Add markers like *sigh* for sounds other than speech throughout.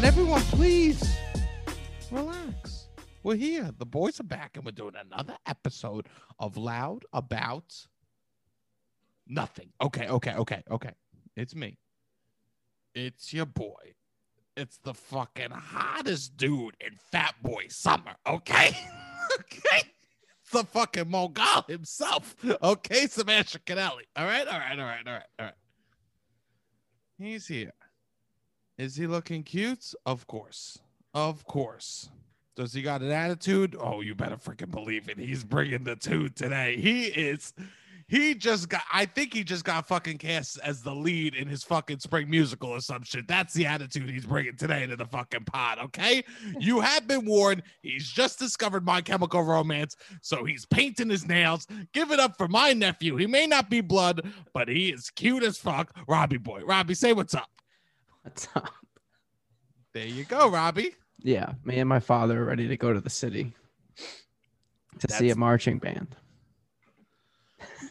down. Everyone, please relax. We're here. The boys are back, and we're doing another episode of Loud About Nothing. Okay, okay, okay, okay. It's me. It's your boy. It's the fucking hottest dude in Fat Boy Summer. Okay, *laughs* okay. It's the fucking Mongol himself. Okay, Sebastian Conelli. All right, all right, all right, all right, all right. He's here. Is he looking cute? Of course. Of course. Does he got an attitude? Oh, you better freaking believe it. He's bringing the two today. He is. He just got. I think he just got fucking cast as the lead in his fucking spring musical or some shit. That's the attitude he's bringing today to the fucking pod. Okay, you have been warned. He's just discovered My Chemical Romance, so he's painting his nails. Give it up for my nephew. He may not be blood, but he is cute as fuck. Robbie boy, Robbie, say what's up. Up? There you go, Robbie. Yeah, me and my father are ready to go to the city to see a marching band.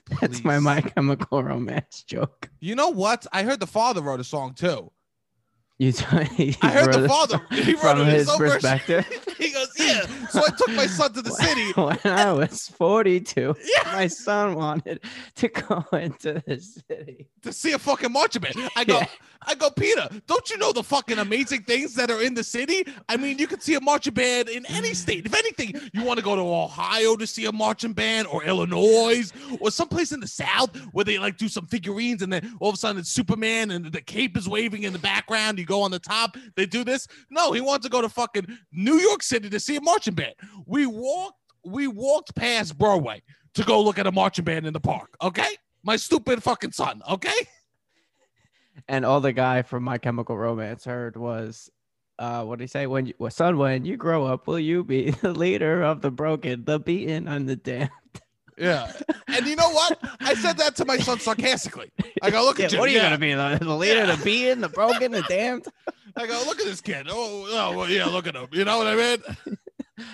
*laughs* That's my My Chemical Romance joke. You know what? I heard the father wrote a song too. You t- *laughs* I heard the father. *laughs* He from it in his own perspective. *laughs* he goes, yeah. So I took my son to the city. when I was 42, Yeah. my son wanted to go into the city. to see a fucking marching band. I go, Yeah. I go, Peter, don't you know the fucking amazing things that are in the city? I mean, you can see a marching band in any state. If anything, you want to go to Ohio to see a marching band or Illinois or someplace in the South where they like do some figurines and then all of a sudden it's Superman and the cape is waving in the background. You go on the top, they do this. No, he wants to go to fucking New York City to see a marching band. We walked, we walked past Broadway to go look at a marching band in the park. Okay. My stupid fucking son. Okay. And all the guy from My Chemical Romance heard was, uh, what did he say? When you, well, son, when you grow up, will you be *laughs* the leader of the broken, the beaten, and the damned? Yeah. And you know what? I said that to my son sarcastically. I go, look Yeah, at you. what are you yeah. gonna be? The, the leader, Yeah. the beaten, the broken, the damned? I go, look at this kid. Oh, oh well, yeah, look at him. You know what I mean?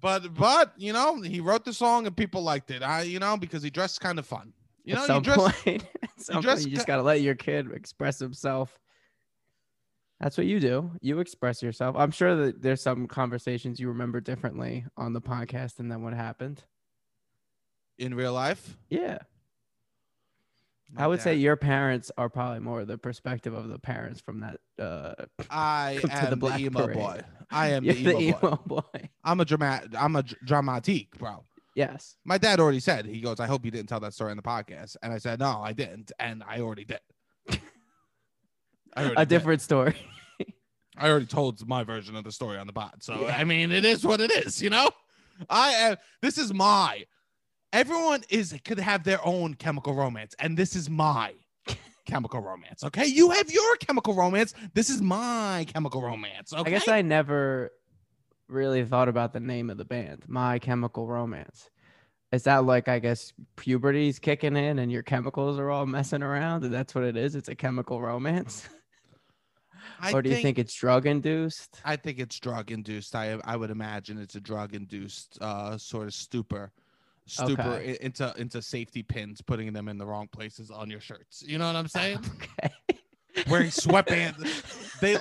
but but you know, he wrote the song and people liked it. I you know, because he dressed kind of fun. You know, *laughs* at you dress point, some dress point, you just ca- gotta let your kid express himself. That's what you do. You express yourself. I'm sure that there's some conversations you remember differently on the podcast and then what happened. In real life. Yeah. My I would say your parents are probably more the perspective of the parents from that. Uh, I *laughs* am the the, emo Parade. boy. I am *laughs* the emo, the boy. emo boy. I'm a dramatic. I'm a dr- dramatique, bro. Yes. My dad already said. He goes, "I hope you didn't tell that story in the podcast." And I said, "No, I didn't," and I already did. *laughs* I already A did. different story. I already told my version of the story on the bot. So I mean, it is what it is, you know. I am. This is my. Everyone is could have their own chemical romance, and this is my *laughs* chemical romance. Okay, you have your chemical romance. This is my chemical romance. Okay. I guess I never really thought about the name of the band, My Chemical Romance. Is that like I guess puberty's kicking in and your chemicals are all messing around and that's what it is? It's a chemical romance? *laughs* I or do you think it's drug induced? I think it's drug induced. I I would imagine it's a drug induced uh sort of stupor. Stupor Okay. into into safety pins, putting them in the wrong places on your shirts. You know what I'm saying? *laughs* Okay. wearing sweatbands. *laughs* they,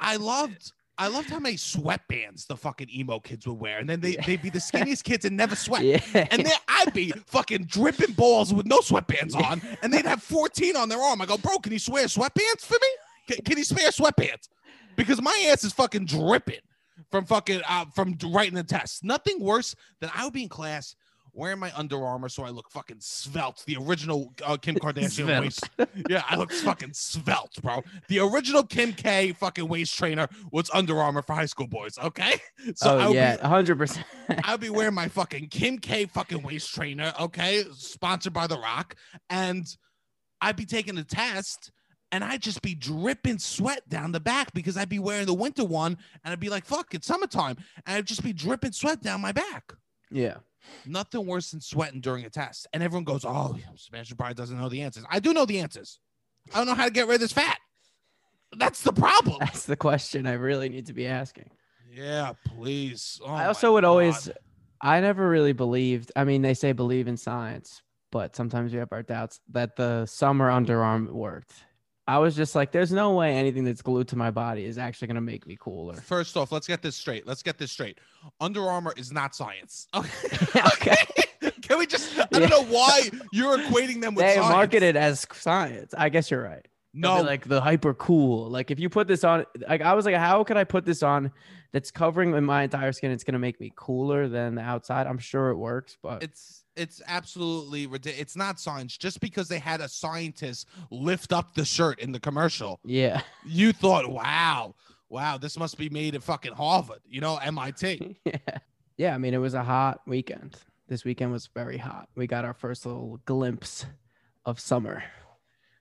I loved, I loved how many sweatbands the fucking emo kids would wear, and then they they'd be the skinniest kids and never sweat. Yeah. And then I'd be fucking dripping balls with no sweatbands on, and they'd have 14 on their arm. I go, bro, can you swear sweatbands for me? Can, can you spare sweatpants? Because my ass is fucking dripping from fucking uh, from writing the test. Nothing worse than I would be in class wearing my Under Armour so I look fucking svelte. The original uh, Kim *laughs* Kardashian waist. Yeah, I look fucking svelte, bro. The original Kim K fucking waist trainer was Under Armour for high school boys. Okay, *laughs* so I oh would yeah, hundred percent. I'll be wearing my *laughs* fucking Kim K fucking waist trainer, okay, sponsored by The Rock, and I'd be taking a test. And I'd just be dripping sweat down the back because I'd be wearing the winter one and I'd be like, fuck, it's summertime. And I'd just be dripping sweat down my back. Yeah. Nothing worse than sweating during a test. And everyone goes, oh, Sebastian probably doesn't know the answers. I do know the answers. I don't know how to get rid of this fat. That's the problem. That's the question I really need to be asking. Yeah, please. Oh I also would always I never really believed. I mean, they say believe in science, but sometimes we have our doubts that the summer Under Armour worked. I was just like, there's no way anything that's glued to my body is actually gonna make me cooler. First off, let's get this straight. Let's get this straight. Under Armour is not science. *laughs* Okay. *laughs* okay. Can we just? I don't know why you're equating them with They science. market it as science. I guess you're right. No, like the hyper cool. Like if you put this on, like I was like, how could I put this on that's covering my entire skin? It's gonna make me cooler than the outside. I'm sure it works, but it's it's absolutely ridiculous. It's not science. Just because they had a scientist lift up the shirt in the commercial, yeah, you thought, "Wow, wow, this must be made at fucking Harvard," you know, MIT. *laughs* yeah, yeah. I mean, it was a hot weekend. This weekend was very hot. We got our first little glimpse of summer.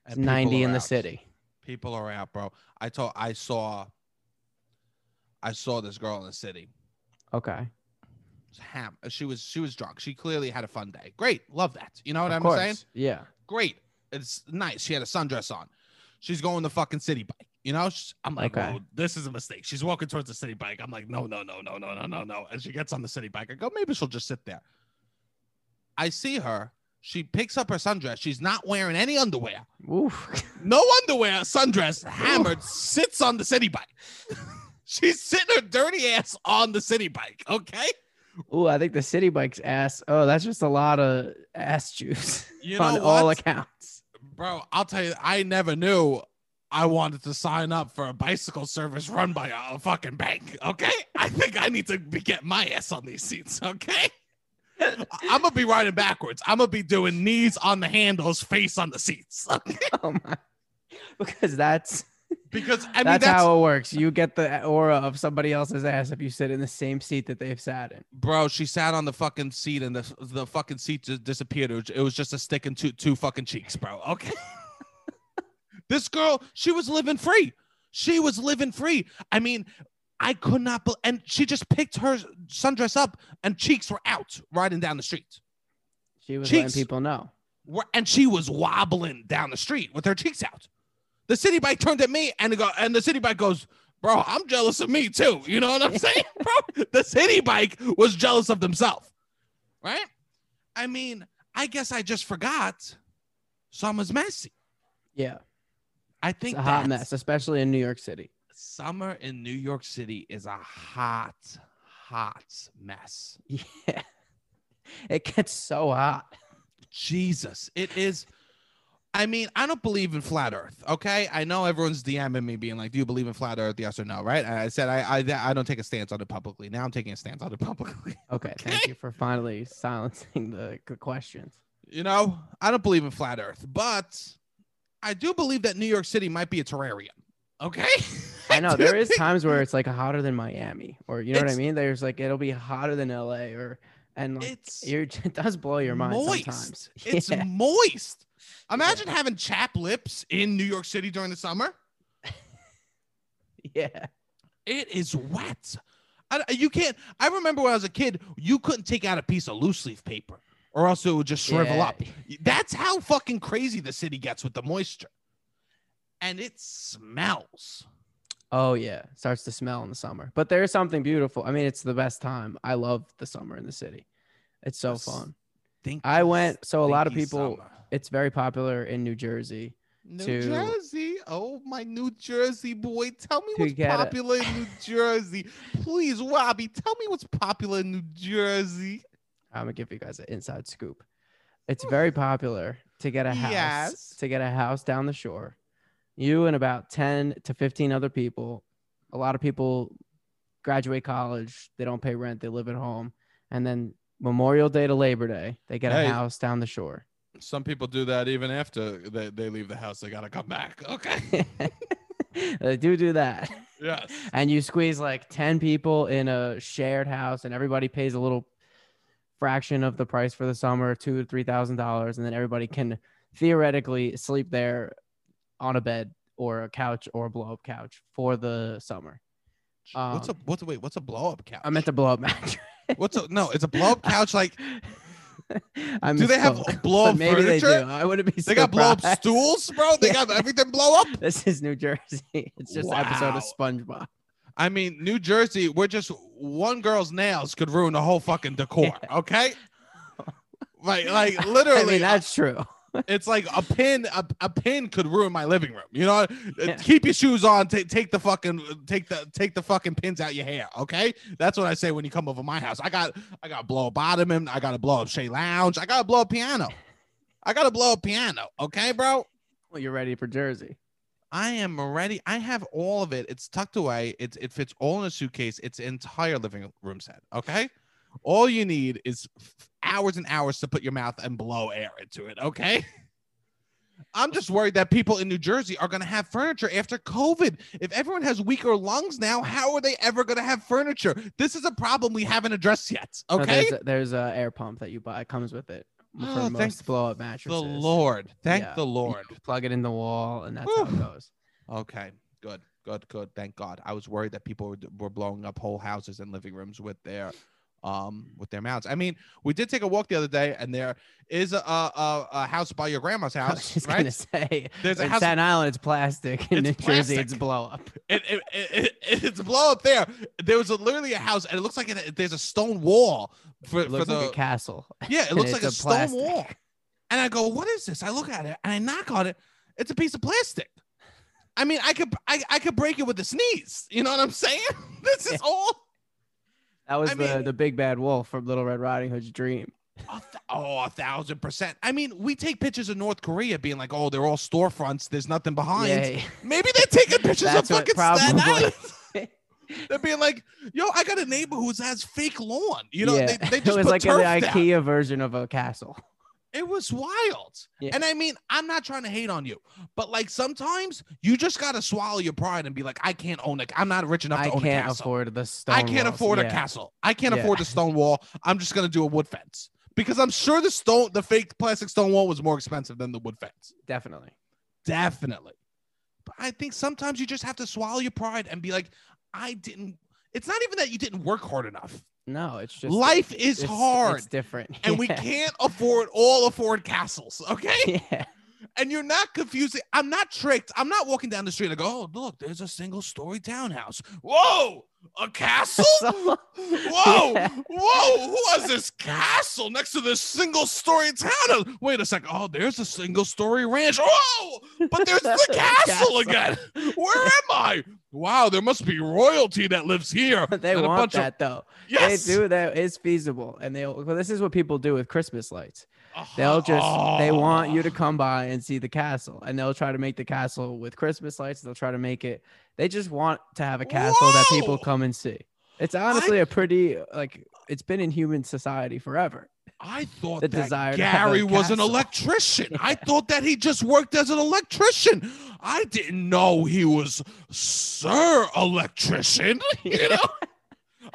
It's 90 in are the city. People are out, bro. I told I saw I saw this girl in the city. Okay. Ham. Uh, she was she was drunk. She clearly had a fun day. Great. Love that. You know what of I'm course. saying? Yeah. Great. It's nice. She had a sundress on. She's going the fucking Citi Bike. You know, I'm like, Okay. oh, this is a mistake. She's walking towards the Citi Bike. I'm like, no, no, no, no, no, no, no, no. And she gets on the Citi Bike. I go, maybe she'll just sit there. I see her. She picks up her sundress. She's not wearing any underwear. Oof. *laughs* No underwear, sundress, hammered, sits on the Citi Bike. *laughs* She's sitting her dirty ass on the Citi Bike. Okay. Ooh, I think the Citi Bike's ass. Oh, that's just a lot of ass juice You *laughs* know on what? all accounts. Bro, I'll tell you, I never knew I wanted to sign up for a bicycle service run by a, fucking bank. Okay. I think I need to be getting my ass on these seats. Okay. *laughs* I'm gonna be riding backwards. I'm gonna be doing knees on the handles, face on the seats. Okay? Oh my. Because that's Because I mean that's, that's, how it works. You get the aura of somebody else's ass if you sit in the same seat that they've sat in. bro. She sat on the fucking seat and the the fucking seat just disappeared. It was, it was just a stick and two two fucking cheeks, bro. Okay. *laughs* this girl, she was living free. She was living free. I mean, I could not. Be- and she just picked her sundress up, and cheeks were out riding down the street. She was Cheeks. letting people know. Were- And she was wobbling down the street with her cheeks out. The Citi Bike turned at me, and go, and the Citi Bike goes, "Bro, I'm jealous of me too." You know what I'm saying, *laughs* bro? The Citi Bike was jealous of themselves, right? I mean, I guess I just forgot. Summer's messy. Yeah. I It's think a hot mess, especially in New York City. Summer in New York City is a hot, hot mess. *laughs* Yeah. It gets so hot. Jesus, it is. I mean, I don't believe in flat Earth. Okay, I know everyone's DMing me, being like, "Do you believe in flat Earth? Yes or no?" Right? And I said I, I I don't take a stance on it publicly. Now I'm taking a stance on it publicly. *laughs* Okay. Thank you for finally silencing the, the questions. You know, I don't believe in flat Earth, but I do believe that New York City might be a terrarium. Okay. *laughs* I know there is *laughs* times where it's like hotter than Miami, or you know what I mean. There's like it'll be hotter than LA, or and like *laughs* it does blow your mind moist. sometimes. *laughs* It's Yeah. moist. Imagine having chap lips in New York City during the summer. *laughs* yeah. It is wet. I, you can't. I remember when I was a kid, you couldn't take out a piece of loose leaf paper, or else it would just shrivel Yeah. up. That's how fucking crazy the city gets with the moisture, and it smells. Oh yeah, starts to smell in the summer. But there is something beautiful. I mean, it's the best time. I love the summer in the city. It's so fun. Think I went. So a lot of people. summer. It's very popular in New Jersey. New to- Jersey. Oh, my New Jersey boy. Tell me what's popular in New *laughs* Jersey. Please, Robbie, tell me what's popular in New Jersey. I'm gonna give you guys an inside scoop. It's very popular to get a house. Yes. To get a house down the shore. You and about 10 to 15 other people. A lot of people graduate college. They don't pay rent. They live at home. And then Memorial Day to Labor Day, they get Hey. a house down the shore. Some people do that even after they, they leave the house. They got to come back. *laughs* Okay. *laughs* they do do that. yes. and you squeeze like 10 people in a shared house and everybody pays a little fraction of the price for the summer two to three thousand dollars and then everybody can theoretically sleep there on a bed or a couch or a blow up couch for the summer what's a Um, what's a wait? What's a blow up couch? i meant to blow up mattress What's a no? It's a blow up *laughs* couch. Like, I do they have blow up maybe they do furniture? i wouldn't be They got blow up stools, bro. They Yeah. got everything blow up. *laughs* this is new jersey it's just an episode of spongebob I mean, New Jersey, we're just one girl's nails could ruin the whole fucking decor. *laughs* Okay. Like, like literally. i mean that's true It's like a pin. A, a pin could ruin my living room. You know, Yeah. Uh, keep your shoes on. ta- take the fucking take the take the fucking pins out your hair. Okay, that's what I say when you come over my house. I got I got to blow up Ottoman. I got to blow up chaise lounge. I got to blow up piano. I got to blow up piano. Okay, bro. Well, you're ready for Jersey. I am ready. I have all of it. It's tucked away. It's it fits all in a suitcase. It's entire living room set. Okay. All you need is hours and hours to put your mouth and blow air into it. Okay. I'm just worried that people in New Jersey are going to have furniture after COVID. If everyone has weaker lungs now, how are they ever going to have furniture? This is a problem we haven't addressed yet. No, Okay. there's a, there's a air pump that you buy. It comes with it oh, for Oh, thank most blow up mattresses. the. Lord. Thank Yeah. the Lord. You plug it in the wall, and that's how it goes. Okay, good, good, good. Thank God. I was worried that people were, were blowing up whole houses and living rooms with their um with their mounts. I mean, we did take a walk the other day, and there is a a, a, a house by your grandma's house. *laughs* I was right? gonna say, There's a house. Staten Island, it's plastic. In It's New Jersey, it's blow up. It, it, it, it- it's a blow up there. There was a, literally a house, and it looks like it, there's a stone wall for, It for looks the like a castle. yeah. It *laughs* looks like a it's stone plastic. wall. And I go, what is this? I look at it and I knock on it. It's a piece of plastic. I mean, I could I, I could break it with a sneeze. You know what I'm saying? *laughs* this is all That was I the mean- the big bad wolf from Little Red Riding Hood's dream. A th- oh, a thousand percent. I mean, we take pictures of North Korea being like, oh, they're all storefronts. There's nothing behind. Yeah, *laughs* Maybe they're taking pictures of fucking Staten Island. *laughs* They're being like, yo, I got a neighbor who has fake lawn. You know, yeah. they, they *laughs* it was like an down. IKEA version of a castle. It was wild. Yeah. And I mean, I'm not trying to hate on you, but like sometimes you just got to swallow your pride and be like, I can't own it. I'm not rich enough to I own a can't afford the stone. I can't walls. afford a castle. I can't Yeah. afford the stone wall. I'm just gonna do a wood fence because I'm sure the stone, the fake plastic stone wall, was more expensive than the wood fence. Definitely. Definitely. But I think sometimes you just have to swallow your pride and be like, I didn't. It's not even that you didn't work hard enough. No, it's just Life is it's- hard, It's different. and we *laughs* can't afford all afford castles. Okay. *laughs* Yeah. And you're not confusing. I'm not tricked. I'm not walking down the street and go, oh, look, there's a single story townhouse. Whoa, a castle? *laughs* Whoa, *laughs* Yeah. whoa, who has this castle next to this single story townhouse? Wait a second. Oh, there's a single story ranch. Whoa, but there's the *laughs* castle Castle. again. Where am I? Wow, there must be royalty that lives here. they And want bunch of- that though. Yes. They do that is feasible, and they. Well, this is what people do with Christmas lights. They'll just they want you to Oh. *laughs* come by and see the castle, and they'll try to make the castle with Christmas lights. They'll try to make it. They just want to have a castle that people come and see. It's honestly a pretty like it's been in human society forever. I thought the that desire to have a Gary was an electrician. I *laughs* thought that he just worked as an electrician. I didn't know he was Sir Electrician. You *laughs* know,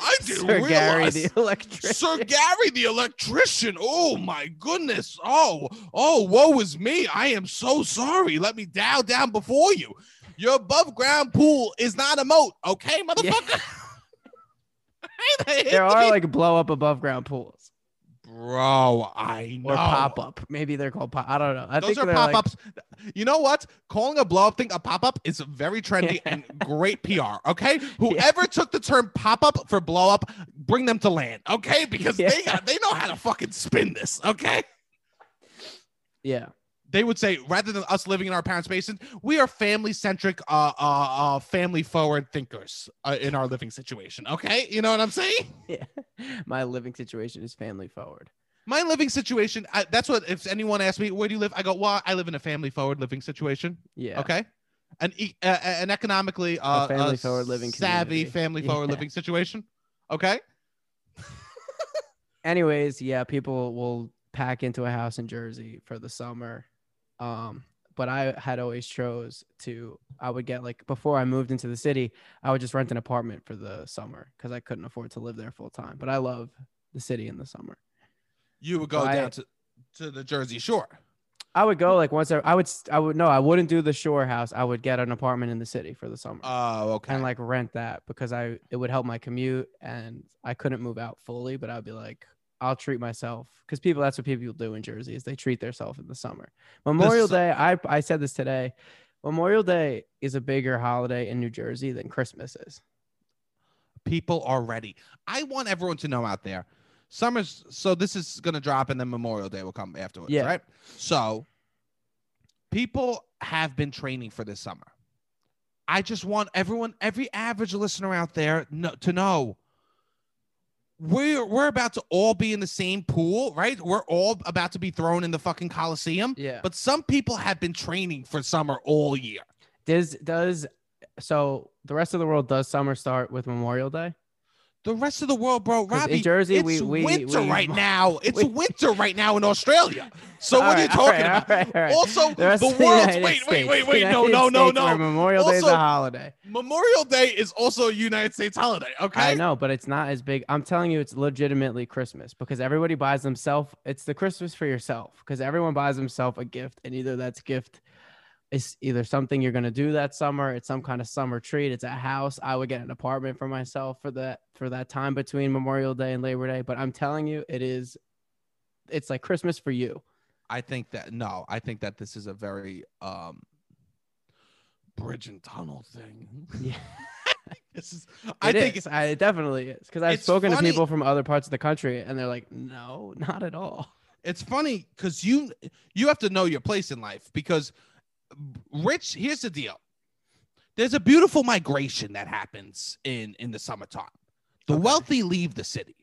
I didn't Sir Gary the *laughs* electrician. Sir Gary the electrician. Oh my goodness. Oh, oh, woe is me. I am so sorry. Let me down down before you. Your above ground pool is not a moat, okay, motherfucker? *laughs* I hate there are like blow up above ground pools Bro, I know. or pop up. Maybe they're called pop. I don't know. I Those think are they're pop like- ups. You know what? Calling a blow up thing a pop up is very trendy *laughs* and great PR. Okay, *laughs* whoever took the term pop up for blow up, bring them to land. Okay, because they Yeah. got, they know how to fucking spin this. Okay, yeah. They would say rather than us living in our parents' basement, we are family centric, uh, uh, uh, family forward thinkers uh, in our living situation. Okay, you know what I'm saying? *laughs* Yeah. My living situation is family forward. My living situation. I, that's what. If anyone asks me, where do you live? I go, well, I live in a family forward living situation. Yeah. Okay. An e- uh, an economically uh, family forward living savvy community. family forward Yeah. living situation. Okay. *laughs* Anyways, yeah, people will pack into a house in Jersey for the summer. Um, but I had always chose to I would get like before I moved into the city, I would just rent an apartment for the summer because I couldn't afford to live there full time. But I love the city in the summer. You would go So I- down to, to the Jersey Shore. I would go like once I, I would I would no I wouldn't do the shore house. I would get an apartment in the city for the summer. Oh, okay. and like rent that because I it would help my commute and I couldn't move out fully, but I'd be like, I'll treat myself because people that's what people do in Jersey is they treat themselves in the summer. Memorial su- Day, I I said this today. Memorial Day is a bigger holiday in New Jersey than Christmas is. People are ready. I want everyone to know out there. Summer's so this is gonna drop and then Memorial Day will come afterwards, Yeah. right? So people have been training for this summer. I just want everyone, every average listener out there, no, to know we're we're about to all be in the same pool, right? We're all about to be thrown in the fucking coliseum. Yeah. But some people have been training for summer all year. Does does so the rest of the world does summer start with Memorial Day? The rest of the world, bro, 'Cause in Jersey, it's we- we- winter *laughs* we- right now. It's winter right now in Australia. So what are you talking right, about? all right, all right. Also, The the of the world's wait, wait, States, wait, wait, no, no, no, no. Memorial Day is a holiday. Memorial Day is also a United States holiday. Okay, I know, but it's not as big. I'm telling you, it's legitimately Christmas because everybody buys themselves. It's the Christmas for yourself because everyone buys themselves a gift, and either that's gift is either something you're gonna do that summer. It's some kind of summer treat. It's a house. I would get an apartment for myself for that for that time between Memorial Day and Labor Day. But I'm telling you, it is. It's like Christmas for you. I think that no, I think that this is a very um bridge and tunnel thing. Yeah. *laughs* this is. I It think is. I, it definitely is because I've spoken funny- to people from other parts of the country, and they're like, "No, not at all." it's funny because you you have to know your place in life because rich here's the deal there's a beautiful migration that happens in in the summertime the Okay. wealthy leave the city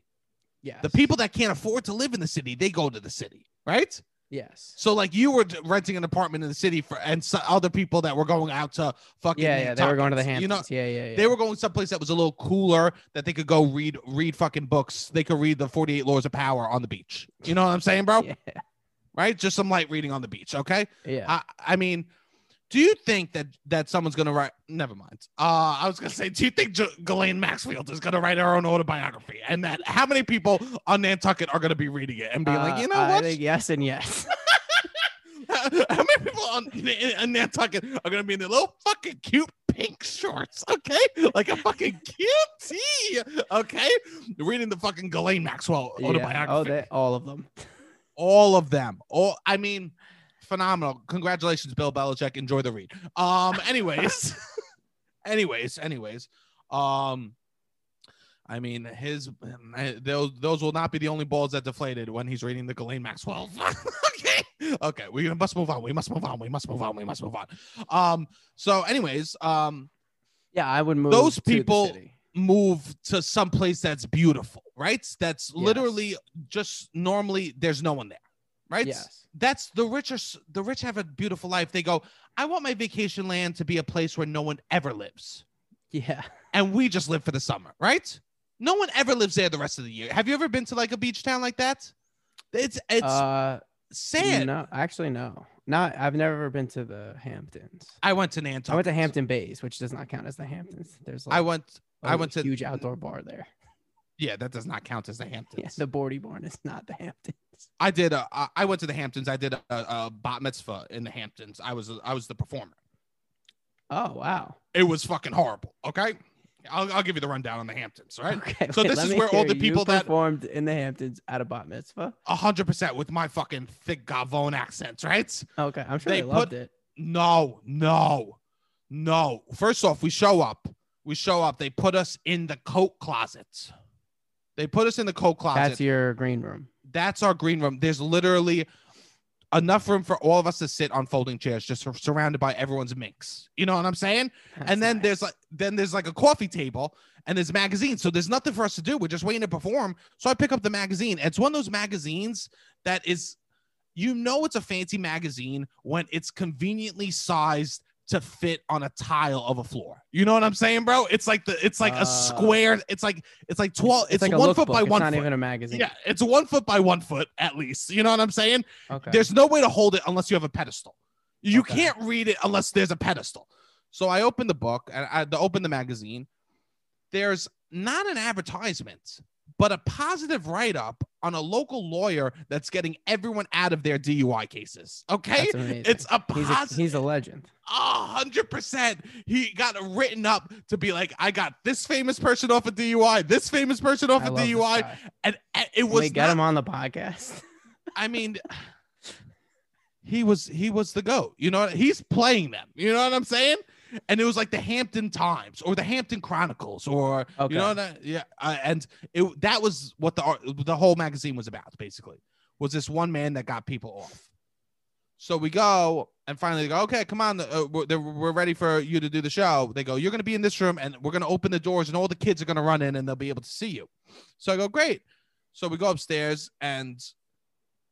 Yeah. the people that can't afford to live in the city they go to the city right Yes. so like you were renting an apartment in the city for and so other people that were going out to fucking Yeah, yeah. They were going to the Hamptons. you know yeah, yeah, yeah. they were going someplace that was a little cooler that they could go read read fucking books they could read the 48 laws of power on the beach you know what i'm saying bro *laughs* Yeah. right? Just some light reading on the beach. Okay. Yeah. I, I mean, do you think that that someone's gonna write? Never mind. Uh, I was gonna say, do you think J- Ghislaine Maxwell is gonna write her own autobiography? And that how many people on Nantucket are gonna be reading it and like, Uh, you know I what? yes and yes. *laughs* how many people on in, Nantucket are gonna be in their little fucking cute pink shorts? Okay, like a fucking cutie. Okay, reading the fucking Ghislaine Maxwell Yeah. autobiography. Oh, they, all of them. *laughs* all of them. All I mean, phenomenal. Congratulations, Bill Belichick. Enjoy the read. Um, *laughs* anyways, *laughs* anyways, anyways. Um, I mean, his those those will not be the only balls that deflated when he's reading the Ghislaine Maxwell. *laughs* okay, okay, we must move on. We must move on. We must move on. We must move on. Um, so, anyways, um, Yeah, I would move. Those to the people- city. move to some place that's beautiful, right? That's Yes. literally just normally there's no one there, right? Yes. that's the rich are the rich have a beautiful life they go i want my vacation land to be a place where no one ever lives Yeah. and we just live for the summer right no one ever lives there the rest of the year have you ever been to like a beach town like that it's it's uh, sad no, actually, no. Not. I've never been to the Hamptons. i went to nantucket I went to Hampton Bays, which does not count as the Hamptons. There's like i went I went to- a huge outdoor bar there. yeah that does not count as the hamptons Yeah, the Boardy Barn is not the Hamptons. I did a, I- went to the hamptons i did a, a, bat mitzvah in the hamptons i was i was the performer Oh wow. it was fucking horrible okay i'll, I'll give you the rundown on the hamptons right Okay. So wait, this is where all the people that- performed in the Hamptons at a bat mitzvah. A hundred percent with my fucking thick Gavone accents, right? Okay, I'm sure They they, loved put- it. No, no, no. First off, we show up. We show up. They put us in the coat closet. They put us in the coat closet. That's your green room. That's our green room. There's literally enough room for all of us to sit on folding chairs, just surrounded by everyone's minks. You know what I'm saying? That's and then nice. there's like then there's like a coffee table and there's magazines. So there's nothing for us to do. We're just waiting to perform. So I pick up the magazine. It's one of those magazines that is, you know, it's a fancy magazine when it's conveniently sized to fit on a tile of a floor. You know what I'm saying, bro? It's like the it's like Uh, a square. It's like it's like twelve. It's, like one foot by it's one not foot. even a magazine. yeah, it's one foot by one foot at least. You know what I'm saying? Okay. There's no way to hold it unless you have a pedestal. You Okay. can't read it unless there's a pedestal. So I open the book and I open the magazine. There's not an advertisement, but a positive write up on a local lawyer that's getting everyone out of their DUI cases. Okay. It's a he's a, positive. he's a legend. A hundred percent. He got written up to be like, I got this famous person off a DUI, this famous person off a this DUI, and, and it Can was we get not- him on the podcast. I mean, *laughs* he was he was the goat. You know, he's playing them. You know what I'm saying? And it was like the Hampton Times or the Hampton Chronicles or Okay. you know that yeah. Uh, and it that was what the the whole magazine was about basically was this one man that got people off. So we go, and finally they go, okay, come on, uh, we're, we're ready for you to do the show. They go, you're going to be in this room, and we're going to open the doors, and all the kids are going to run in, and they'll be able to see you. So I go, great. So we go upstairs, and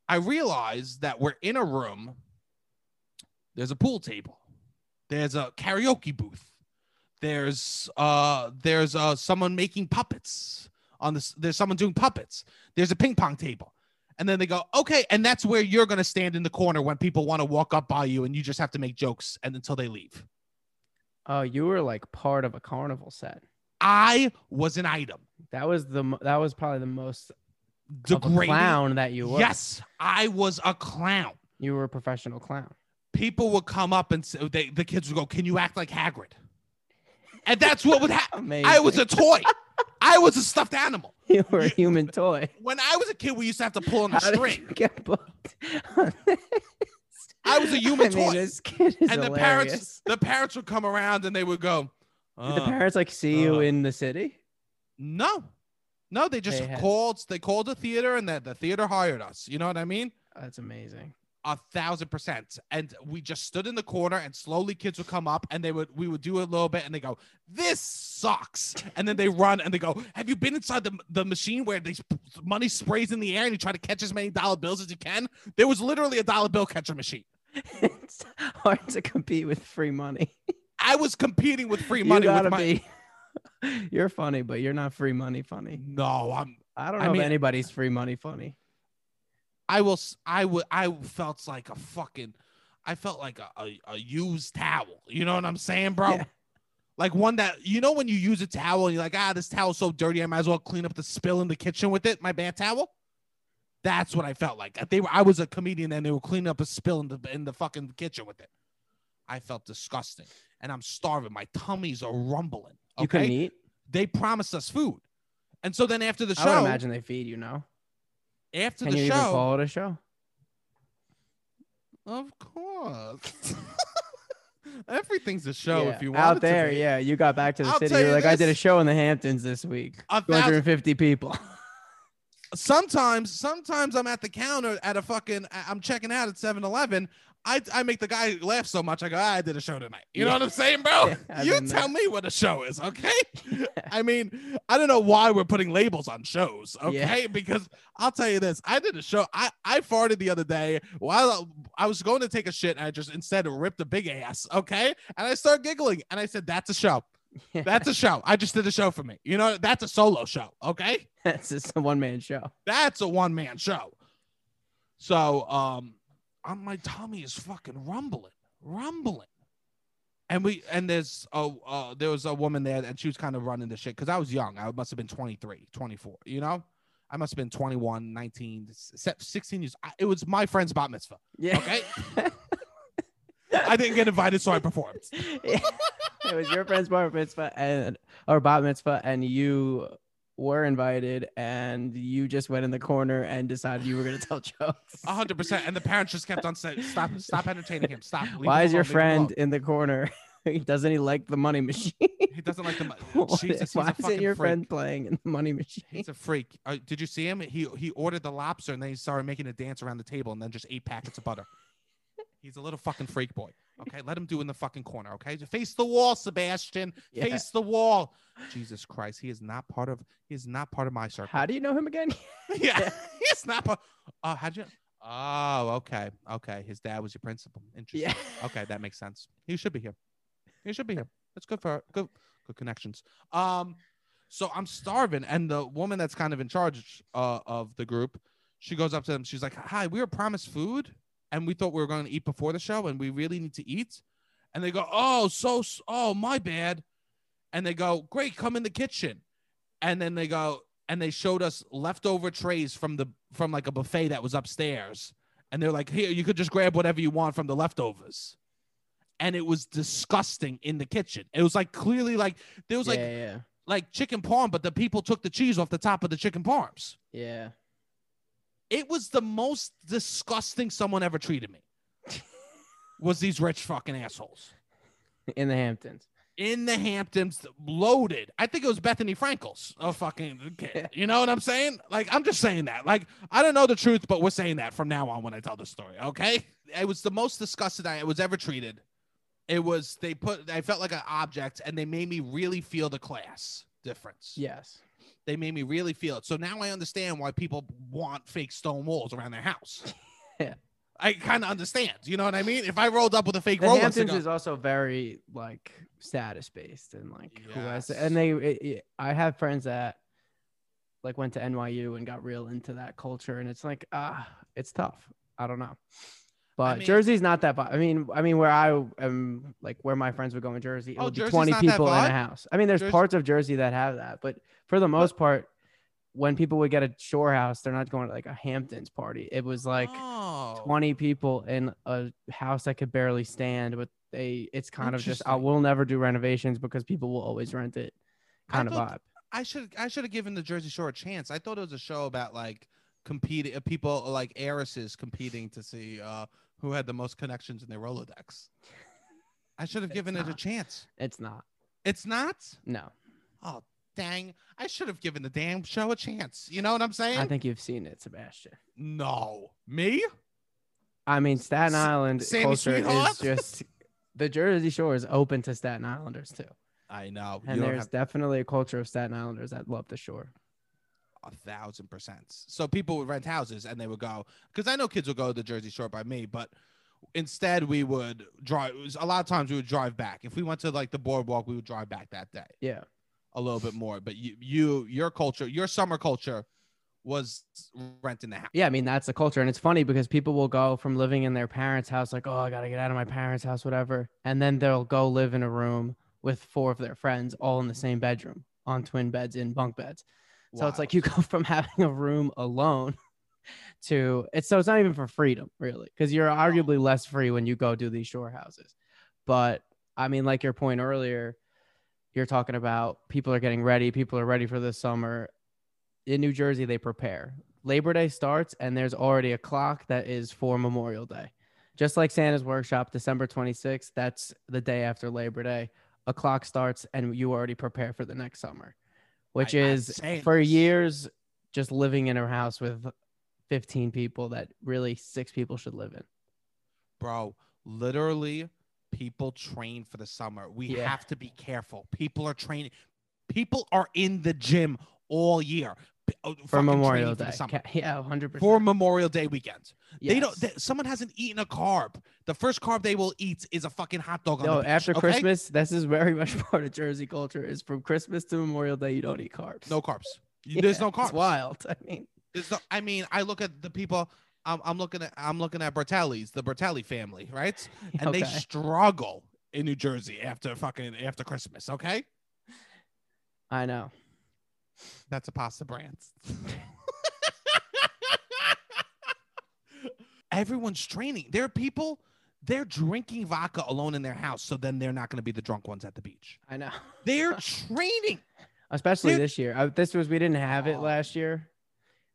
I realize that we're in a room. There's a pool table. There's a karaoke booth. There's uh there's uh someone making puppets on this. There's someone doing puppets. There's a ping pong table. And then they go, okay, and that's where you're gonna stand in the corner when people want to walk up by you, and you just have to make jokes and until they leave. Oh, you were like part of a carnival set. I was an item. That was the that was probably the most Degrading. clown that you were. Yes, I was a clown. you were a professional clown. People would come up and say, they, the kids would go, "Can you act like Hagrid?" And that's what would happen. *laughs* I was a toy. I was a stuffed animal. *laughs* you were a human *laughs* toy. When I was a kid, we used to have to pull on a How string. you get booked? I was a human I mean, toy. this kid is and the hilarious. parents, the parents would come around and they would go, Did the "Uh, parents like see you uh, in the city? "No, no." They just They had- called. They called the theater, and that the theater hired us. You know what I mean? That's amazing. A thousand percent. And we just stood in the corner, and slowly kids would come up, and they would we would do a little bit, and they go, "This sucks," and then they run and they go, "Have you been inside the the machine where they sp- money sprays in the air and you try to catch as many dollar bills as you can?" There was literally a dollar bill catcher machine. *laughs* it's hard to compete with free money. I was competing with free money you gotta with my. be. *laughs* You're funny, but you're not free money funny. No, I'm I don't I know mean- if anybody's free money funny. I will. I would. I felt like a fucking. I felt like a, a, a used towel. You know what I'm saying, bro? Yeah. Like one that you know when you use a towel and you're like, ah, this towel's so dirty, I might as well clean up the spill in the kitchen with it. My bad towel. That's what I felt like. They were. I was a comedian and they were cleaning up a spill in the in the fucking kitchen with it. I felt disgusting, and I'm starving. My tummies are rumbling. You Okay, couldn't eat. they promised us food, and so then after the I show, imagine they feed you. No. After Can the you even show, call it a show? Of course. *laughs* Everything's a show Yeah, if you want out there, be. yeah. You got back to the I'll city. you like, I did a show in the Hamptons this week. A 250 people. *laughs* sometimes, sometimes I'm at the counter at a fucking. I'm checking out at 7-Eleven. I, I make the guy laugh so much. I go, ah, I did a show tonight. You know what I'm saying, bro? Yeah, you tell me what a show is, okay? *laughs* I mean, I don't know why we're putting labels on shows, okay? Because I'll tell you this: I did a show. I I farted the other day while I was going to take a shit, and I just instead ripped a big ass, okay? And I started giggling, and I said, "That's a show. *laughs* That's a show. I just did a show for me. You know, that's a solo show, okay? *laughs* That's just a one man show. That's a one man show." So, um, on my tummy is fucking rumbling, rumbling. And we and there's a uh, there was a woman there and she was kind of running the shit because I was young. I must have been 23, 24, you know? I must have been 21, 19, se- 16 years. I, it was my friend's bat mitzvah. Yeah. Okay. *laughs* I didn't get invited, so I performed. *laughs* Yeah. It was your friend's bar mitzvah and or bat mitzvah, and you were invited, and you just went in the corner and decided you were gonna tell *laughs* jokes. A hundred percent. And the parents just kept on saying, "Stop! Stop entertaining him! Stop!" Why is your alone, friend in the corner? *laughs* Doesn't he like the money machine? He doesn't like the. mo- *laughs* What Jesus, Why isn't your freak. friend playing in the money machine? He's a freak. Uh, did you see him? He he ordered the lobster and then he started making a dance around the table and then just ate packets of butter. He's a little fucking freak boy. Okay, let him do in the fucking corner. Okay, face the wall, Sebastian. Yeah. Face the wall. Jesus Christ, he is not part of. He is not part of my circle. How do you know him again? *laughs* yeah, *laughs* he's not part. Uh, how'd you? Oh, okay, okay. His dad was your principal. Interesting. yeah. Okay, that makes sense. He should be here. He should be here. That's good for good good connections. Um, so I'm starving, and the woman that's kind of in charge uh, of the group, she goes up to them. She's like, "Hi, we were promised food, and we thought we were going to eat before the show, and we really need to eat." And they go, "Oh, so oh my bad," and they go, "Great, come in the kitchen," and then they go and they showed us leftover trays from the from like a buffet that was upstairs, and they're like, "Here, you could just grab whatever you want from the leftovers." And it was disgusting in the kitchen. It was like clearly like there was like yeah, yeah, like chicken parm, but the people took the cheese off the top of the chicken parms. yeah. It was the most disgusting someone ever treated me. was these rich fucking assholes. *laughs* In the Hamptons. in the Hamptons, loaded. I think it was Bethenny Frankel's a fucking kid. You know what I'm saying? Like, I'm just saying that. Like, I don't know the truth, but we're saying that from now on when I tell the story. Okay. It was the most disgusted I was ever treated. It was, they put, I felt like an object and they made me really feel the class difference. Yes. They made me really feel it. So now I understand why people want fake stone walls around their house. *laughs* Yeah. I kind of understand. You know what I mean? If I rolled up with a fake The Rolex, Hamptons and is also very like status based and like who has Yes. and they it, it- I have friends that like went to NYU and got real into that culture and it's like ah it's tough. I don't know. But mean- Jersey's not that I mean I mean where I am like where my friends would go in Jersey it Oh, would be Jersey's 20 people in a house. I mean there's Jersey- parts of Jersey that have that but for the most part when people would get a shore house they're not going to like a Hamptons party. It was like oh. 20 people in a house that could barely stand but they it's kind of just I will never do renovations because people will always rent it I kind of vibe I should I should have given the Jersey Shore a chance. I thought it was a show about like competing uh, people like heiresses competing to see uh who had the most connections in their Rolodex. I should have *laughs* given it a chance. it's not It's not. no Oh dang! I should have given the damn show a chance. You know what I'm saying? i think you've seen it sebastian no, me. i mean staten S- island Sammy culture is just *laughs* the jersey shore is open to staten islanders too I know. and there's have definitely a culture of staten islanders that love the shore a thousand percent. So people would rent houses and they would go because I know kids would go to the Jersey Shore by me, but instead we would drive. A lot of times we would drive back. If we went to like the boardwalk, we would drive back that day yeah a little bit more. But you, you, your culture, your summer culture was renting the house. yeah i mean that's the culture and it's funny because people will go from living in their parents house like oh i gotta get out of my parents house whatever and then they'll go live in a room with four of their friends all in the same bedroom on twin beds in bunk beds so it's like you *laughs* go from having a room alone to it's so it's not even for freedom really because you're arguably less free when you go do these shore houses. But i mean like your point earlier you're talking about people are getting ready people are ready for this summer. In new jersey they prepare. Labor day starts and there's already a clock that is for memorial day. Just like santa's workshop december 26th that's the day after labor day. A clock starts and you already prepare for the next summer which I- is for this. years just living in a house with 15 people that really six people should live in bro. Literally, people train for the summer. We Yeah. have to be careful. People are training. People are in the gym all year Oh, for memorial for day. Ca- yeah 100% for Memorial Day weekend. They don't. They, someone hasn't eaten a carb. The first carb they will eat is a fucking hot dog. On no beach, after okay? christmas this is very much *laughs* part of jersey culture is from christmas to memorial day you don't eat carbs no carbs. You- There's no carbs. it's wild i mean There's no, I mean, I look at the people. I'm, I'm looking at. I'm looking at Bertolli's, the Bertelli family, right? *laughs* And they struggle in New Jersey after fucking after Christmas. Okay, i know that's a pasta brand. Everyone's training. There are people. They're drinking vodka alone in their house, so then they're not going to be the drunk ones at the beach. i know They're *laughs* training. especially Dude. this year I, this was we didn't have it Oh. last year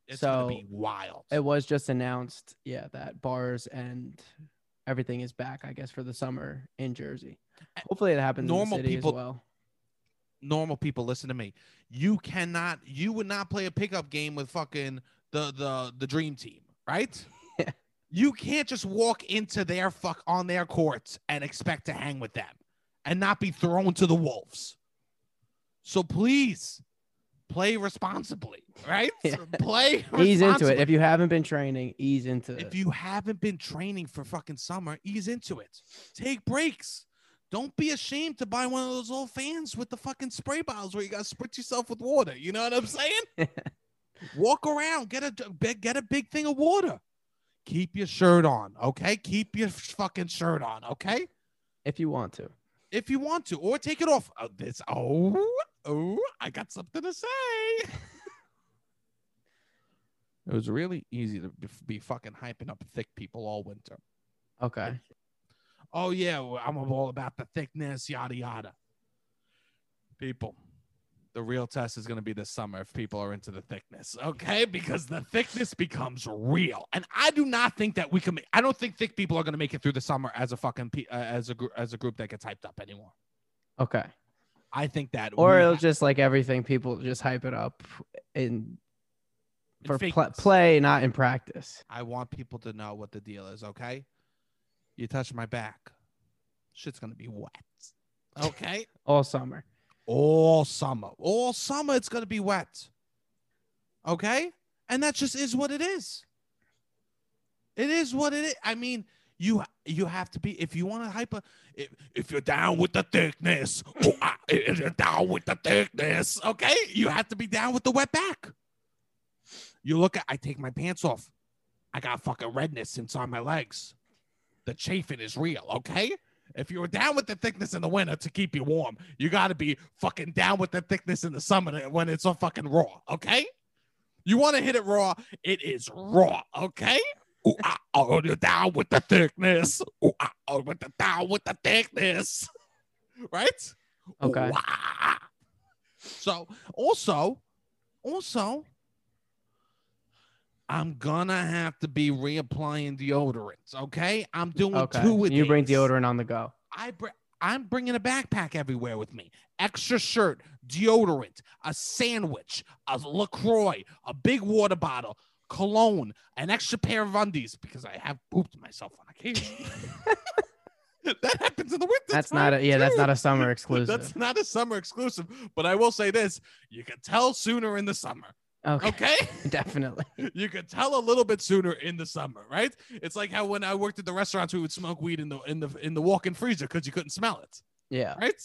It's So, gonna be wild. it was just announced yeah that bars and everything is back i guess for the summer in jersey hopefully it happens Normal in the city people- as well Normal people, listen to me. You cannot. You would not play a pickup game with fucking the the the dream team, right? *laughs* Yeah. You can't just walk into their fuck on their courts and expect to hang with them and not be thrown to the wolves. So please play responsibly, right? *laughs* Yeah. Play ease into it if you haven't been training ease into it. If you haven't been training for fucking summer, ease into it. Take breaks. Don't be ashamed to buy one of those old fans with the fucking spray bottles where you gotta spritz yourself with water. You know what I'm saying? *laughs* Walk around, get a big- get a big thing of water. Keep your shirt on, okay? Keep your fucking shirt on, okay? if you want to If you want to, or take it off. Oh, this oh oh, I got something to say. *laughs* it was really easy to be fucking hyping up thick people all winter. okay oh yeah, I'm all about the thickness, yada yada. People, the real test is going to be this summer if people are into the thickness, okay? Because the thickness becomes real, and I do not think that we can. Make, I don't think thick people are going to make it through the summer as a fucking pe- uh, as a gr- as a group that gets hyped up anymore. Okay. I think that Or it'll ha- just like everything, people just hype it up in for fakeness. play, not in practice. I want people to know what the deal is, okay? You touch my back, shit's gonna be wet. Okay? *laughs* All summer. All summer. All summer it's gonna be wet. Okay? And that just is what it is. It is what it is. I mean, you you have to be if you want to hyper if, if you're down with the thickness, oh, ah, if you're down with the thickness, okay? You have to be down with the wet back. You look at I take my pants off. I got fucking redness inside my legs. The chafing is real, okay? If you were down with the thickness in the winter to keep you warm, you got to be fucking down with the thickness in the summer when it's all fucking raw, okay? You want to hit it raw, it is raw, okay? Ooh, ah, oh, you're down with the thickness. Ooh, ah, oh, with the down with the thickness, *laughs* right? Ooh, Okay. ah. So also, also, I'm gonna have to be reapplying deodorants. Okay, I'm doing Okay. two with You bring deodorant on the go. I br- I'm bringing a backpack everywhere with me. Extra shirt, deodorant, a sandwich, a LaCroix, a big water bottle, cologne, an extra pair of undies because I have pooped myself on occasion. *laughs* that happens in the winter. That's not a yeah, that's not a summer *laughs* exclusive. That's not a summer exclusive. But I will say this: you can tell sooner in the summer. Okay. Okay. *laughs* Definitely. you could tell a little bit sooner in the summer, right? It's like how when I worked at the restaurants, we would smoke weed in the in the in the walk-in freezer because you couldn't smell it, Yeah. right?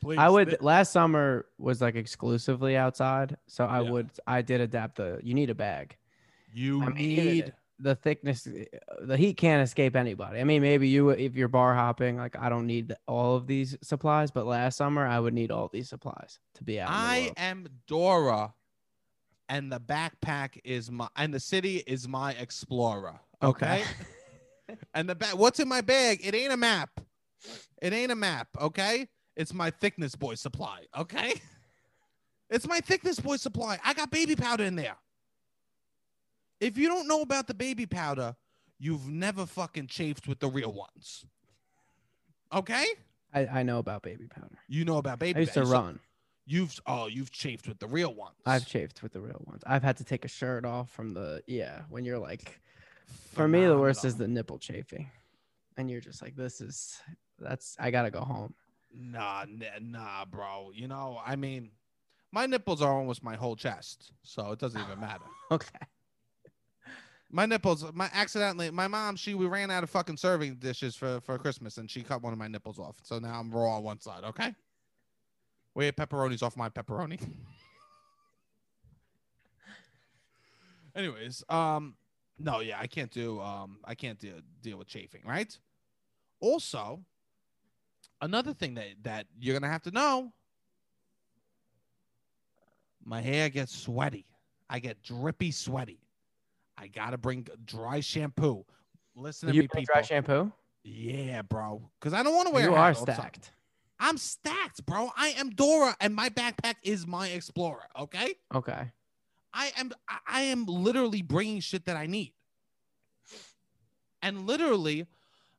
Please. I would last summer was like exclusively outside. So I Yeah. would I did adapt the you need a bag. You I mean, need. the thickness the heat can't escape anybody. I mean, maybe you if you're bar hopping, like I don't need all of these supplies, but last summer I would need all these supplies to be out. I am Dora, and the backpack is my and the city is my explorer. Okay. Okay. *laughs* and the bag. What's in my bag? It ain't a map. It ain't a map. Okay. It's my thickness boy supply. Okay. It's my thickness boy supply. I got baby powder in there. If you don't know about the baby powder, you've never fucking chafed with the real ones. Okay? I, I know about baby powder. You know about baby I used to powder. So run. You've oh, you've chafed with the real ones. I've chafed with the real ones. I've had to take a shirt off from the yeah, when you're like for me the worst is the nipple chafing. And you're just like, this is that's I gotta go home. Nah, nah, bro. You know, I mean, my nipples are almost my whole chest, so it doesn't even matter. *laughs* Okay. My nipples, my accidentally, my mom, she we ran out of fucking serving dishes for for Christmas, and she cut one of my nipples off. So now I'm raw on one side. Okay. Ate pepperonis off my pepperoni. Anyways, um, no, yeah, I can't do, um, I can't deal deal with chafing, right? Also, another thing that that you're gonna have to know, my hair gets sweaty. I get drippy sweaty. I gotta bring dry shampoo. Listen to You me, people. dry shampoo? Yeah, bro. Because I don't want to wear. You are hat all the time. stacked. I'm stacked, bro. I am Dora, and my backpack is my Explorer. Okay. Okay. I am I- am literally bringing shit that I need. And literally,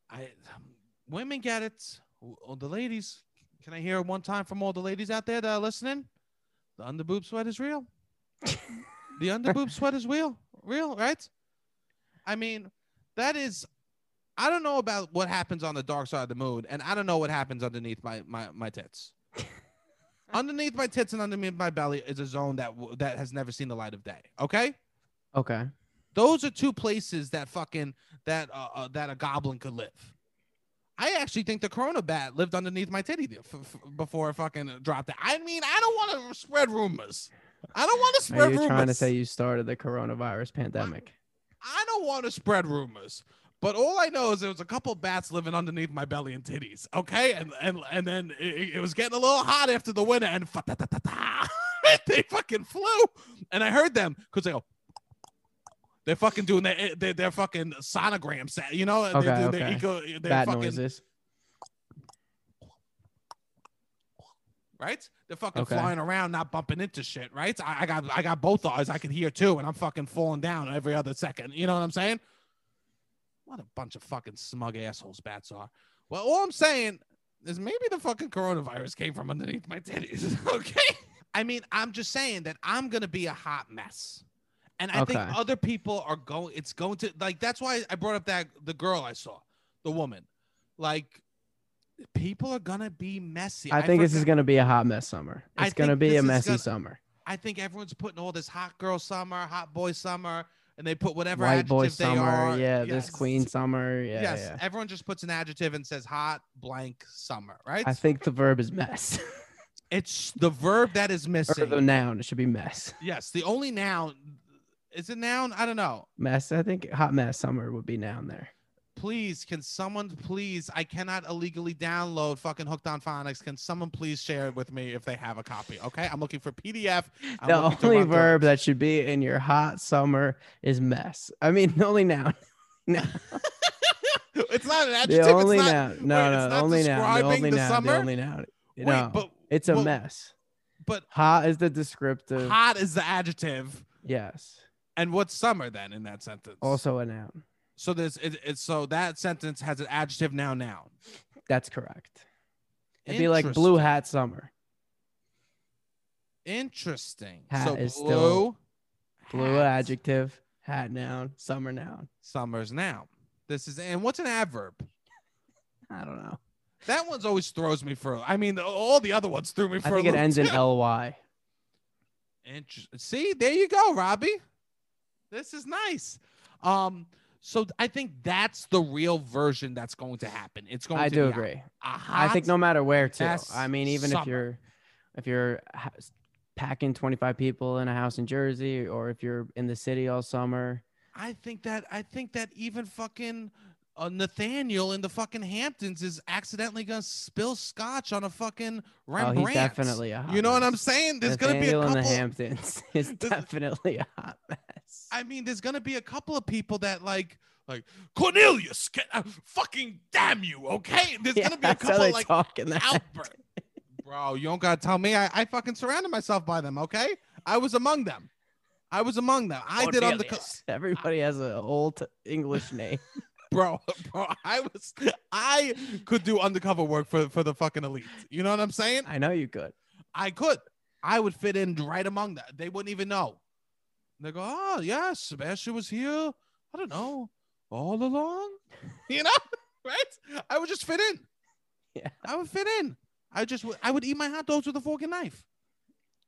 I um, women get it. All the ladies, can I hear one time from all the ladies out there that are listening? The underboob sweat is real. *laughs* the underboob sweat is real. Real, right? I mean, that is I don't know about what happens on the dark side of the moon, and I don't know what happens underneath my my, my tits. *laughs* underneath my tits and underneath my belly is a zone that that has never seen the light of day. Okay, Okay. those are two places that fucking that uh, uh, that a goblin could live. I actually think the corona bat lived underneath my titty f- f- before it fucking dropped it. I mean, I don't want to spread rumors. I don't want to spread Are you rumors. trying to say you started the coronavirus pandemic? I don't want to spread rumors, but all I know is there was a couple bats living underneath my belly and titties. Okay, and and and then it, it was getting a little hot after the winter, and *laughs* they fucking flew, and I heard them because they go. They're fucking doing their eh, their, their fucking sonogram set, you know. Okay, they do their okay. eco, their Bat fucking, noises. right? They're fucking Okay. flying around, not bumping into shit, right? I, I got I got both eyes. I can hear too, and I'm fucking falling down every other second. You know what I'm saying? What a bunch of fucking smug assholes bats are. Well, all I'm saying, is maybe the fucking coronavirus came from underneath my titties. *laughs* okay. I mean, I'm just saying that I'm gonna be a hot mess. And I think other people are going it's going to like that's why I brought up that the girl I saw, the woman. Like people are gonna be messy. I think this is gonna be a hot mess summer. I It's gonna be a messy gonna- summer. I think everyone's putting all this hot girl summer, hot boy summer, and they put whatever White boy adjective they summer. are. Yeah, Yes. this queen summer. Yeah, yes, yeah. everyone just puts an adjective and says hot blank summer, right? I think the verb is mess. *laughs* it's the verb that is or missing. the noun. It should be mess. yes, the only noun is a noun? I don't know. Mess. I think hot mess summer would be noun there. Please, can someone please? I cannot illegally download fucking Hooked on Phonics. Can someone please share it with me if they have a copy? Okay, I'm looking for PDF. I'm the only through verb that should be in your hot summer is mess. I mean, the *laughs* only noun. *laughs* No, *laughs* it's not an the adjective. only it's not, noun. No, wait, no, it's not only noun. The only the noun. summer? The only noun. Wait, no, but it's a well, mess. but Hot is the descriptive. hot is the adjective, Yes. and what's summer then in that sentence? Also a noun. So this it, it's so that sentence has an adjective now noun. That's correct. It'd be like blue hat summer. Interesting. Hat so is blue, still- Blue hat, adjective, hat noun, summer noun. Summer's noun. This is and what's an adverb? I don't know. That one's always throws me for. I mean, all the other ones threw me for. I think it ends in ly. Inter- See, there you go, Robbie. This is nice. Um, so I think that's the real version that's going to happen. It's going I to do agree. I think no matter where too. I mean, even if you're if you're packing 25 people in a house in Jersey, or if you're in the city all summer. I think that I think that even fucking uh, Nathaniel in the fucking Hamptons is accidentally gonna spill scotch on a fucking Oh, Rembrandt. he's definitely a hot You know what. I'm saying? There's gonna be a Nathaniel in the Hamptons *laughs* is definitely a hot mess. I mean, there's gonna be a couple of people that like like Cornelius. Can, uh, fucking damn you, okay? There's yeah, gonna be a couple like talk in the outbursts. *laughs* Bro, you don't gotta tell me. I, I fucking surrounded myself by them. Okay, I was among them. I was among them. I did on the Cornelius. Everybody has an old English *laughs* name. Bro, *laughs* bro. I was I could do undercover work for for the fucking elite. You know what I'm saying? I know you could. I could. I would fit in right among that. They wouldn't even know. They go, oh yeah, Sebastian was here. I don't know, all along. *laughs* You know, *laughs* right? I would just fit in. Yeah. I would fit in. I just would. I would eat my hot dogs with a fork and knife.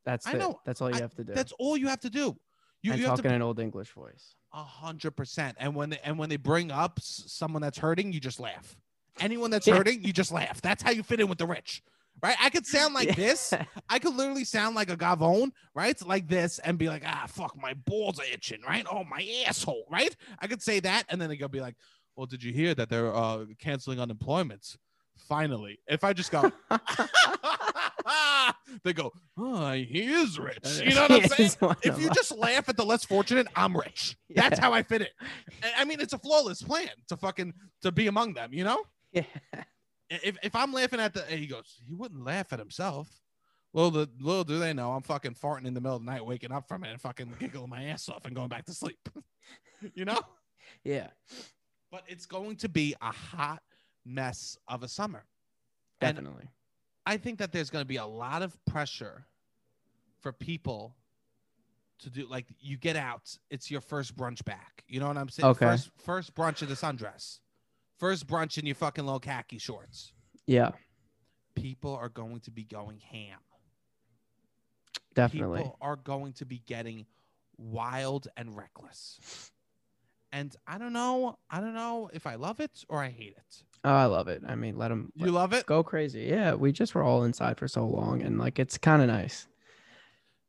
That's I it. know. That's all you I- have to do. That's all you have to do. You, and you to in old English voice. a hundred percent. And when they, and when they bring up someone that's hurting, you just laugh. Anyone that's *laughs* Yeah. hurting, you just laugh. That's how you fit in with the rich, right? I could sound like this. *laughs* I could literally sound like a gavone, right? Like this, and be like, ah, fuck, my balls are itching, right? Oh, my asshole, right? I could say that, and then they could be like, well, did you hear that they're uh, canceling unemployment? Finally, if I just go, *laughs* they go, oh, he is rich. You know what I'm saying? If you just laugh at the less fortunate, I'm rich. *laughs* That's how I fit it. I mean, it's a flawless plan to fucking to be among them. You know, yeah. if if I'm laughing at the, he goes, he wouldn't laugh at himself. Little, the, little do they know, I'm fucking farting in the middle of the night, waking up from it, and fucking giggling my ass off and going back to sleep. *laughs* you know, Yeah. but it's going to be a hot mess of a summer. And Definitely. I think that there's going to be a lot of pressure for people to do like you get out. It's your first brunch back. You know what I'm saying? Okay. First, first brunch in the sundress. First brunch in your fucking little khaki shorts. Yeah. People are going to be going ham. Definitely. People are going to be getting wild and reckless. And I don't know. I don't know if I love it or I hate it. Oh, I love it. I mean, let them You love it? go crazy. Yeah, we just were all inside for so long, and like it's kind of nice.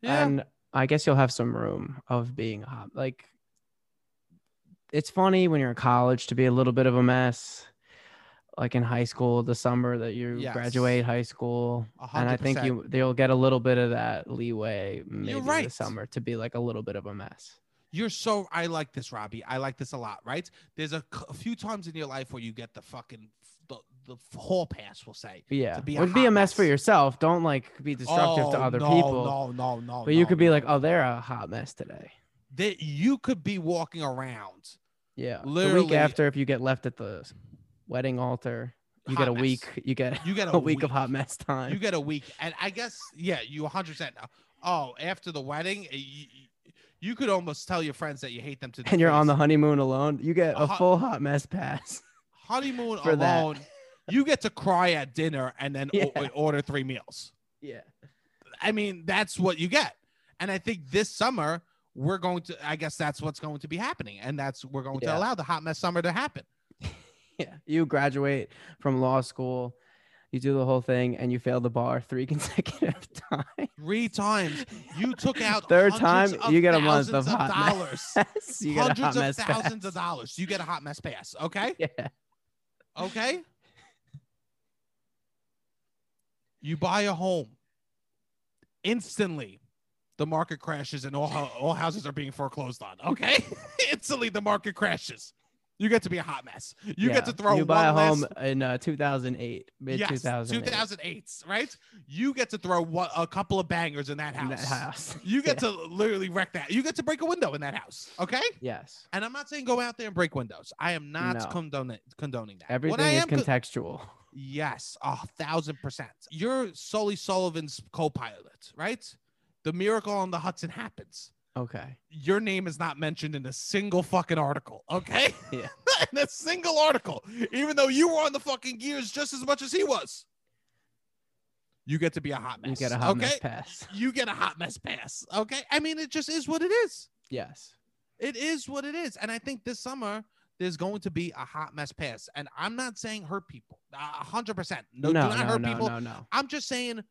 Yeah. And I guess you'll have some room of being hot. Like, it's funny when you're in college to be a little bit of a mess. Like in high school, the summer that you Yes. graduate high school, A and I think you they'll get a little bit of that leeway maybe right. this summer to be like a little bit of a mess. You're so I like this, Robbie. I like this a lot, right? There's a few times in your life where you get the fucking the, the hall pass, we'll say. Yeah, To be a would be a mess for yourself. Don't like be destructive to Oh, other no, people. No, no, no. but you could be no. like, oh, they're a hot mess today. that you could be walking around. Yeah. Literally. the week after, if you get left at the wedding altar, You hot get a mess. week. You get You get *laughs* a, week, of hot mess time. You get a week, and I guess yeah, you 100. percent uh, Oh, after the wedding, you, you could almost tell your friends that you hate them to. The and you're on the honeymoon alone. You get A a full hot mess pass. *laughs* honeymoon for that. alone. You get to cry at dinner and then o- order three meals. Yeah. I mean, that's what you get. And I think this summer we're going to. I guess that's what's going to be happening, and that's we're going Yeah. to allow the hot mess summer to happen. *laughs* Yeah. You graduate from law school. You do the whole thing and you fail the bar three *laughs* consecutive times. Three times you took out *laughs* Third time, of you get a month of hot dollars. mess. *laughs* you get a hundreds hot of thousands pass. of dollars. You get a hot mess pass. Okay. Yeah. Okay. You buy a home. Instantly, the market crashes and all all houses are being foreclosed on. Okay. Instantly, the market crashes. You get to be a hot mess. You get to throw You buy a home last- in uh, 2008, mid Yes, 2008. 2008, right? You get to throw one, a couple of bangers in that in house. that house. *laughs* You get Yeah. to literally wreck that. You get to break a window in that house. Okay. Yes. And I'm not saying go out there and break windows. I am not No. condoning condoning that. Everything what I is am con- contextual. *laughs* yes, a thousand percent. You're Sully Sullivan's co-pilot, right? The miracle on the Hudson happens. Okay. Your name is not mentioned in a single fucking article. Okay. *laughs* *laughs* Yeah. in a single article, even though you were on the fucking gears just as much as he was. You get to be a hot mess. You get a hot okay? mess pass. *laughs* You get a hot mess pass. Okay. I mean, it just is what it is. Yes. It is what it is. And I think this summer there's going to be a hot mess pass. And I'm not saying hurt people. A hundred percent. No, No, do not no, hurt no, people. no, no. I'm just saying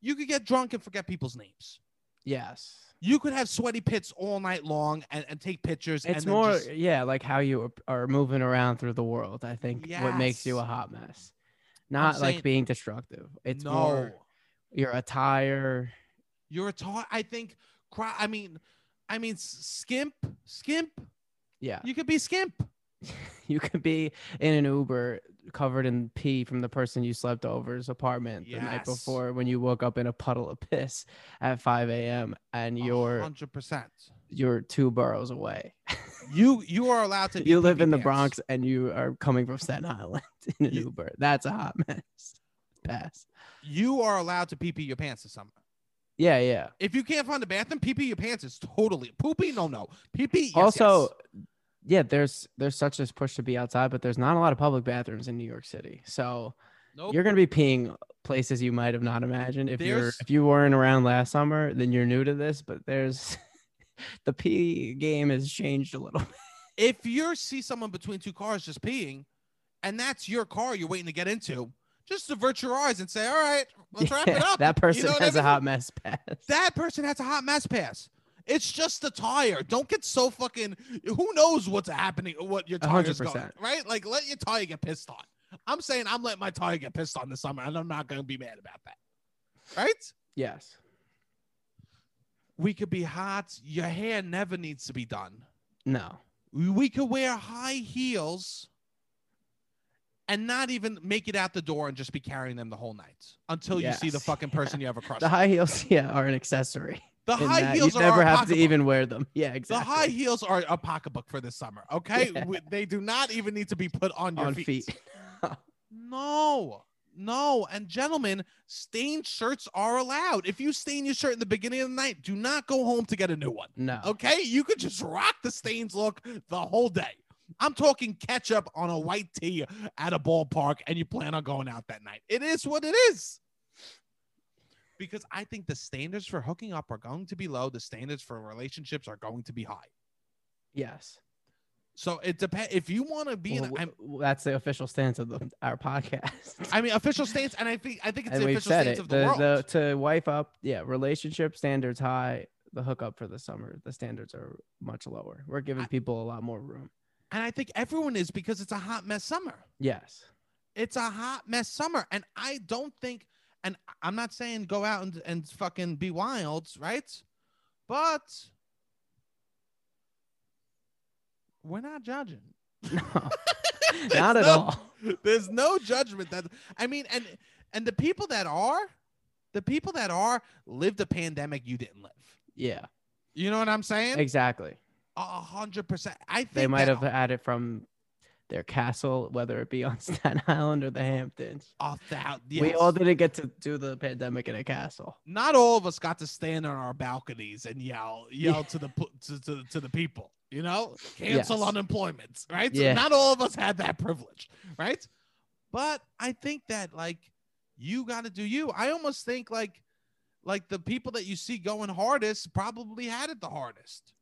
you could get drunk and forget people's names. Yes. You could have sweaty pits all night long and, and take pictures. It's and more, just- yeah, like how you are moving around through the world. I think what makes you a hot mess, not like being destructive. It's no. more your attire. Your attire. I think. I mean, I mean, skimp, skimp. Yeah, You could be skimp. *laughs* you could be in an Uber covered in pee from the person you slept over's apartment the night before when you woke up in a puddle of piss at 5 a.m. and you're hundred percent. you're two boroughs away. *laughs* You you are allowed to. you live in the Bronx and you are coming from Staten Island *laughs* in an You- Uber. That's a hot mess. Pass. You are allowed to pee pee your pants this summer. Yeah, yeah. If you can't find a bathroom, pee pee your pants is totally poopy. No, no, pee pee. Yes, also, yes. Yeah, there's there's such a push to be outside, but there's not a lot of public bathrooms in New York City. So Nope. you're gonna be peeing places you might have not imagined. If you're if you weren't around last summer, then you're new to this. But there's *laughs* the pee game has changed a little. if you see someone between two cars just peeing, and that's your car you're waiting to get into, just avert your eyes and say, "All right, let's wrap it *laughs* up." That You person know what I has a hot mess pass. That person has a hot mess pass. It's just the tire. Don't get so fucking. Who knows what's happening? What your hundred tire's going right? Like let your tire get pissed on. I'm saying I'm letting my tire get pissed on this summer, and I'm not going to be mad about that. Right? yes. We could be hot. Your hair never needs to be done. No. We could wear high heels and not even make it out the door and just be carrying them the whole night until you see the fucking person you have a crush *laughs* The on. high heels, yeah, are an accessory. The high that heels you are never have to even wear them. *laughs* Yeah, exactly. The high heels are a pocketbook for this summer. Okay, Yeah. They do not even need to be put on your on feet. feet. *laughs* No, no, and gentlemen, stained shirts are allowed. If you stain your shirt in the beginning of the night, do not go home to get a new one. No. Okay, you could just rock the stains look the whole day. I'm talking ketchup on a white tee at a ballpark, and you plan on going out that night. It is what it is. Because I think the standards for hooking up are going to be low. The standards for relationships are going to be high. Yes. So it depends. If you want to be, Well, in, w- I'm, that's the official stance of the, our podcast. *laughs* I mean, official stance, and I think I think it's and the official stance it. of the, The, world. the to wife up, yeah, relationship standards high. The hookup for the summer, the standards are much lower. We're giving I- people a lot more room. and I think everyone is because it's a hot mess summer. Yes. It's a hot mess summer. And I don't think, and I'm not saying go out and, and fucking be wild, right? But we're not judging. *laughs* No. *laughs* Not at no- all. There's no judgment that I mean, and and the people that are, the people that are lived a pandemic you didn't live. Yeah. You know what I'm saying? Exactly. A hundred percent. I think They might have had it from their castle, whether it be on *laughs* Staten Island or the Hamptons. A thou- We yes. all didn't get to do the pandemic in a castle. not all of us got to stand on our balconies and yell *laughs* yell to the to, to, to the people you know cancel Yes. unemployment right So Yeah. not all of us had that privilege right but i think that like you got to do you i almost think like like the people that you see going hardest probably had it the hardest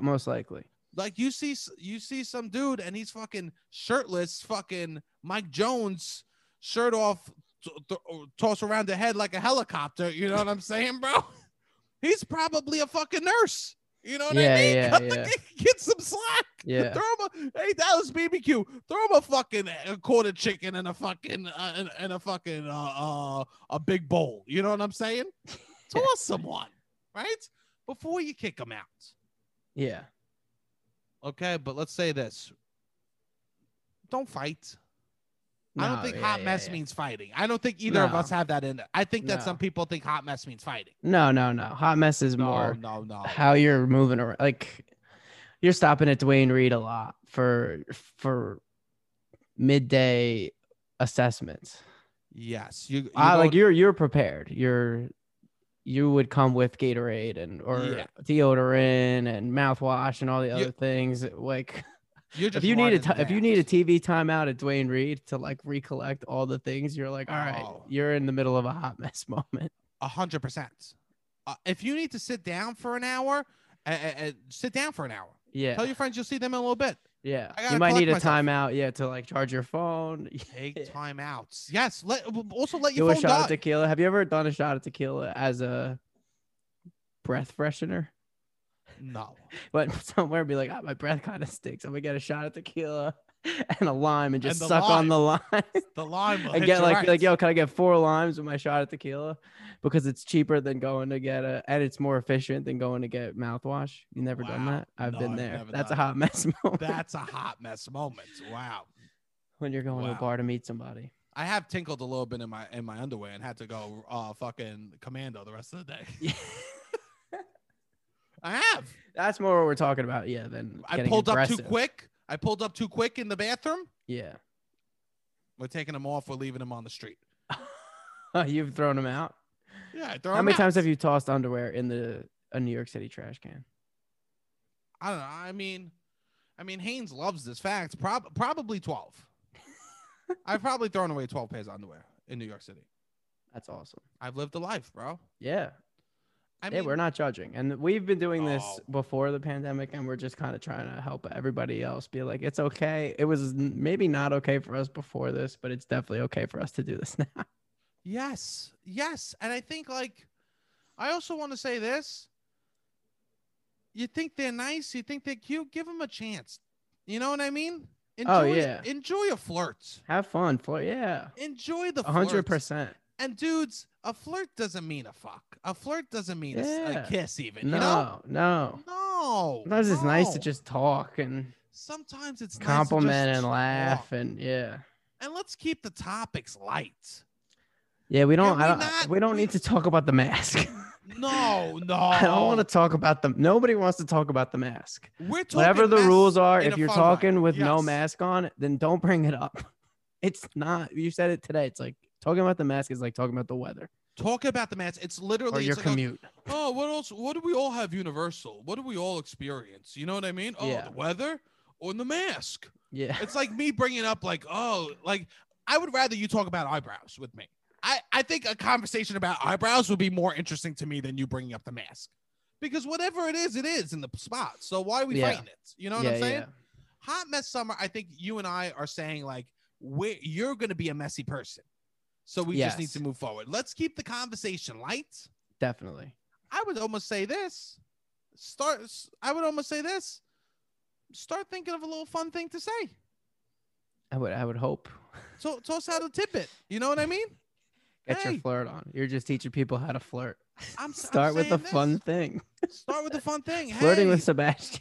Most likely. Like you see you see some dude and he's fucking shirtless fucking mike jones shirt off t- t- toss around the head like a helicopter. You know what i'm saying bro? *laughs* He's probably a fucking nurse. You know what Yeah, i mean? yeah, *laughs* yeah. *laughs* get some slack. Yeah. throw him a, hey dallas bbq throw him a fucking a quarter chicken and a fucking uh, and, and a fucking uh, uh a big bowl. You know what i'm saying? Toss someone right? Before you kick him out. Yeah. Okay, but let's say this. Don't fight. I don't think yeah, hot yeah, mess yeah. means fighting. I don't think either of us have that in it. I think that No. some people think hot mess means fighting. No, no, no. Hot mess is No, more no, no. how you're moving around. Like you're stopping at Duane Reade a lot for for midday assessments. Yes, you. you like you're you're prepared. You're you would come with Gatorade and or Yeah. deodorant and mouthwash and all the You- other things. Like *laughs* you're if you need a if you need a. TV timeout at Duane Reade to like recollect all the things, you're like, all right, Oh. you're in the middle of a hot mess *laughs* moment. a hundred percent. Uh, if you need to sit down for an hour, uh, uh, sit down for an hour. Yeah. Tell your friends you'll see them in a little bit. Yeah. You might need a myself. timeout, yeah, to like charge your phone. *laughs* Take Yeah. time outs. Yes. Let also let you Do your a shot die. of tequila. Have you ever done a shot of tequila as a breath freshener? no. *laughs* But somewhere be like, oh, my breath kind of stinks. I'm gonna get a shot of tequila *laughs* and a lime and just the suck on the lime. The lime. *laughs* and get like, right. like, yo, can I get four limes with my shot of tequila? Because it's cheaper than going to get a, and it's more efficient than going to get mouthwash. You never done that? I've No, been I've there. That's a hot mess *laughs* moment That's a hot mess moment. Wow. when you're going to Wow. a bar to meet somebody. I have tinkled a little bit in my in my underwear and had to go uh fucking commando the rest of the day. Yeah. I have. That's more what we're talking about. Yeah. Than I pulled up too quick. I pulled up too quick in the bathroom. Yeah. We're taking them off. We're leaving them on the street. *laughs* You've thrown them out. Yeah. I throw How many out. times have you tossed underwear in the a New York City trash can? I don't know. I mean, I mean, Hanes loves this fact. Prob- probably twelve. *laughs* I've probably thrown away twelve pairs of underwear in New York City. That's awesome. I've lived a life, bro. Yeah. I yeah, mean, we're not judging. And we've been doing this Oh. before the pandemic and we're just kind of trying to help everybody else be like, it's okay. It was maybe not okay for us before this, but it's definitely okay for us to do this *laughs* now. Yes, yes, and I think like, I also want to say this. You think they're nice? You think they're cute? Give them a chance. You know what I mean? Oh, enjoy, Oh, yeah. Enjoy a flirt. Have fun. Flirt. Yeah. Enjoy the hundred flirt. percent. And dudes, a flirt doesn't mean a fuck. A flirt doesn't mean a s- a, Yeah. kiss, even. No, You know? no. No. Sometimes it's nice to just talk and Sometimes it's nice to compliment just and laugh talk. and yeah. And let's keep the topics light. Yeah, we don't. we I don't. not- we don't need to talk about the mask. *laughs* No, no. I don't want to talk about them. Nobody wants to talk about the mask. We're talking Whatever the rules are, if you're talking with no mask on, then don't bring it up. *laughs* It's not. You said it today. It's like talking about the mask is like talking about the weather Talk about the mask. It's literally or your it's like a- commute. oh, what else? What do we all have universal? What do we all experience? You know what I mean? Oh, Yeah. the weather or the mask. Yeah. It's like me bringing up like, oh, like I would rather you talk about eyebrows with me. I I think a conversation about eyebrows would be more interesting to me than you bringing up the mask, because whatever it is, it is in the spot. So why are we Yeah. fighting it? You know what yeah, I'm saying? yeah. Hot mess summer. I think you and I are saying like, you're going to be a messy person, so we just need to move forward. Let's keep the conversation light. Definitely. I would almost say this. Start. I would almost say this. Start thinking of a little fun thing to say. I would. I would hope. *laughs* So toss out a tidbit. You know what I mean? Get Hey. your flirt on. You're just teaching people how to flirt. I'm s- I'm Start with the saying fun thing. Start with the fun thing. *laughs* Flirting with Sebastian.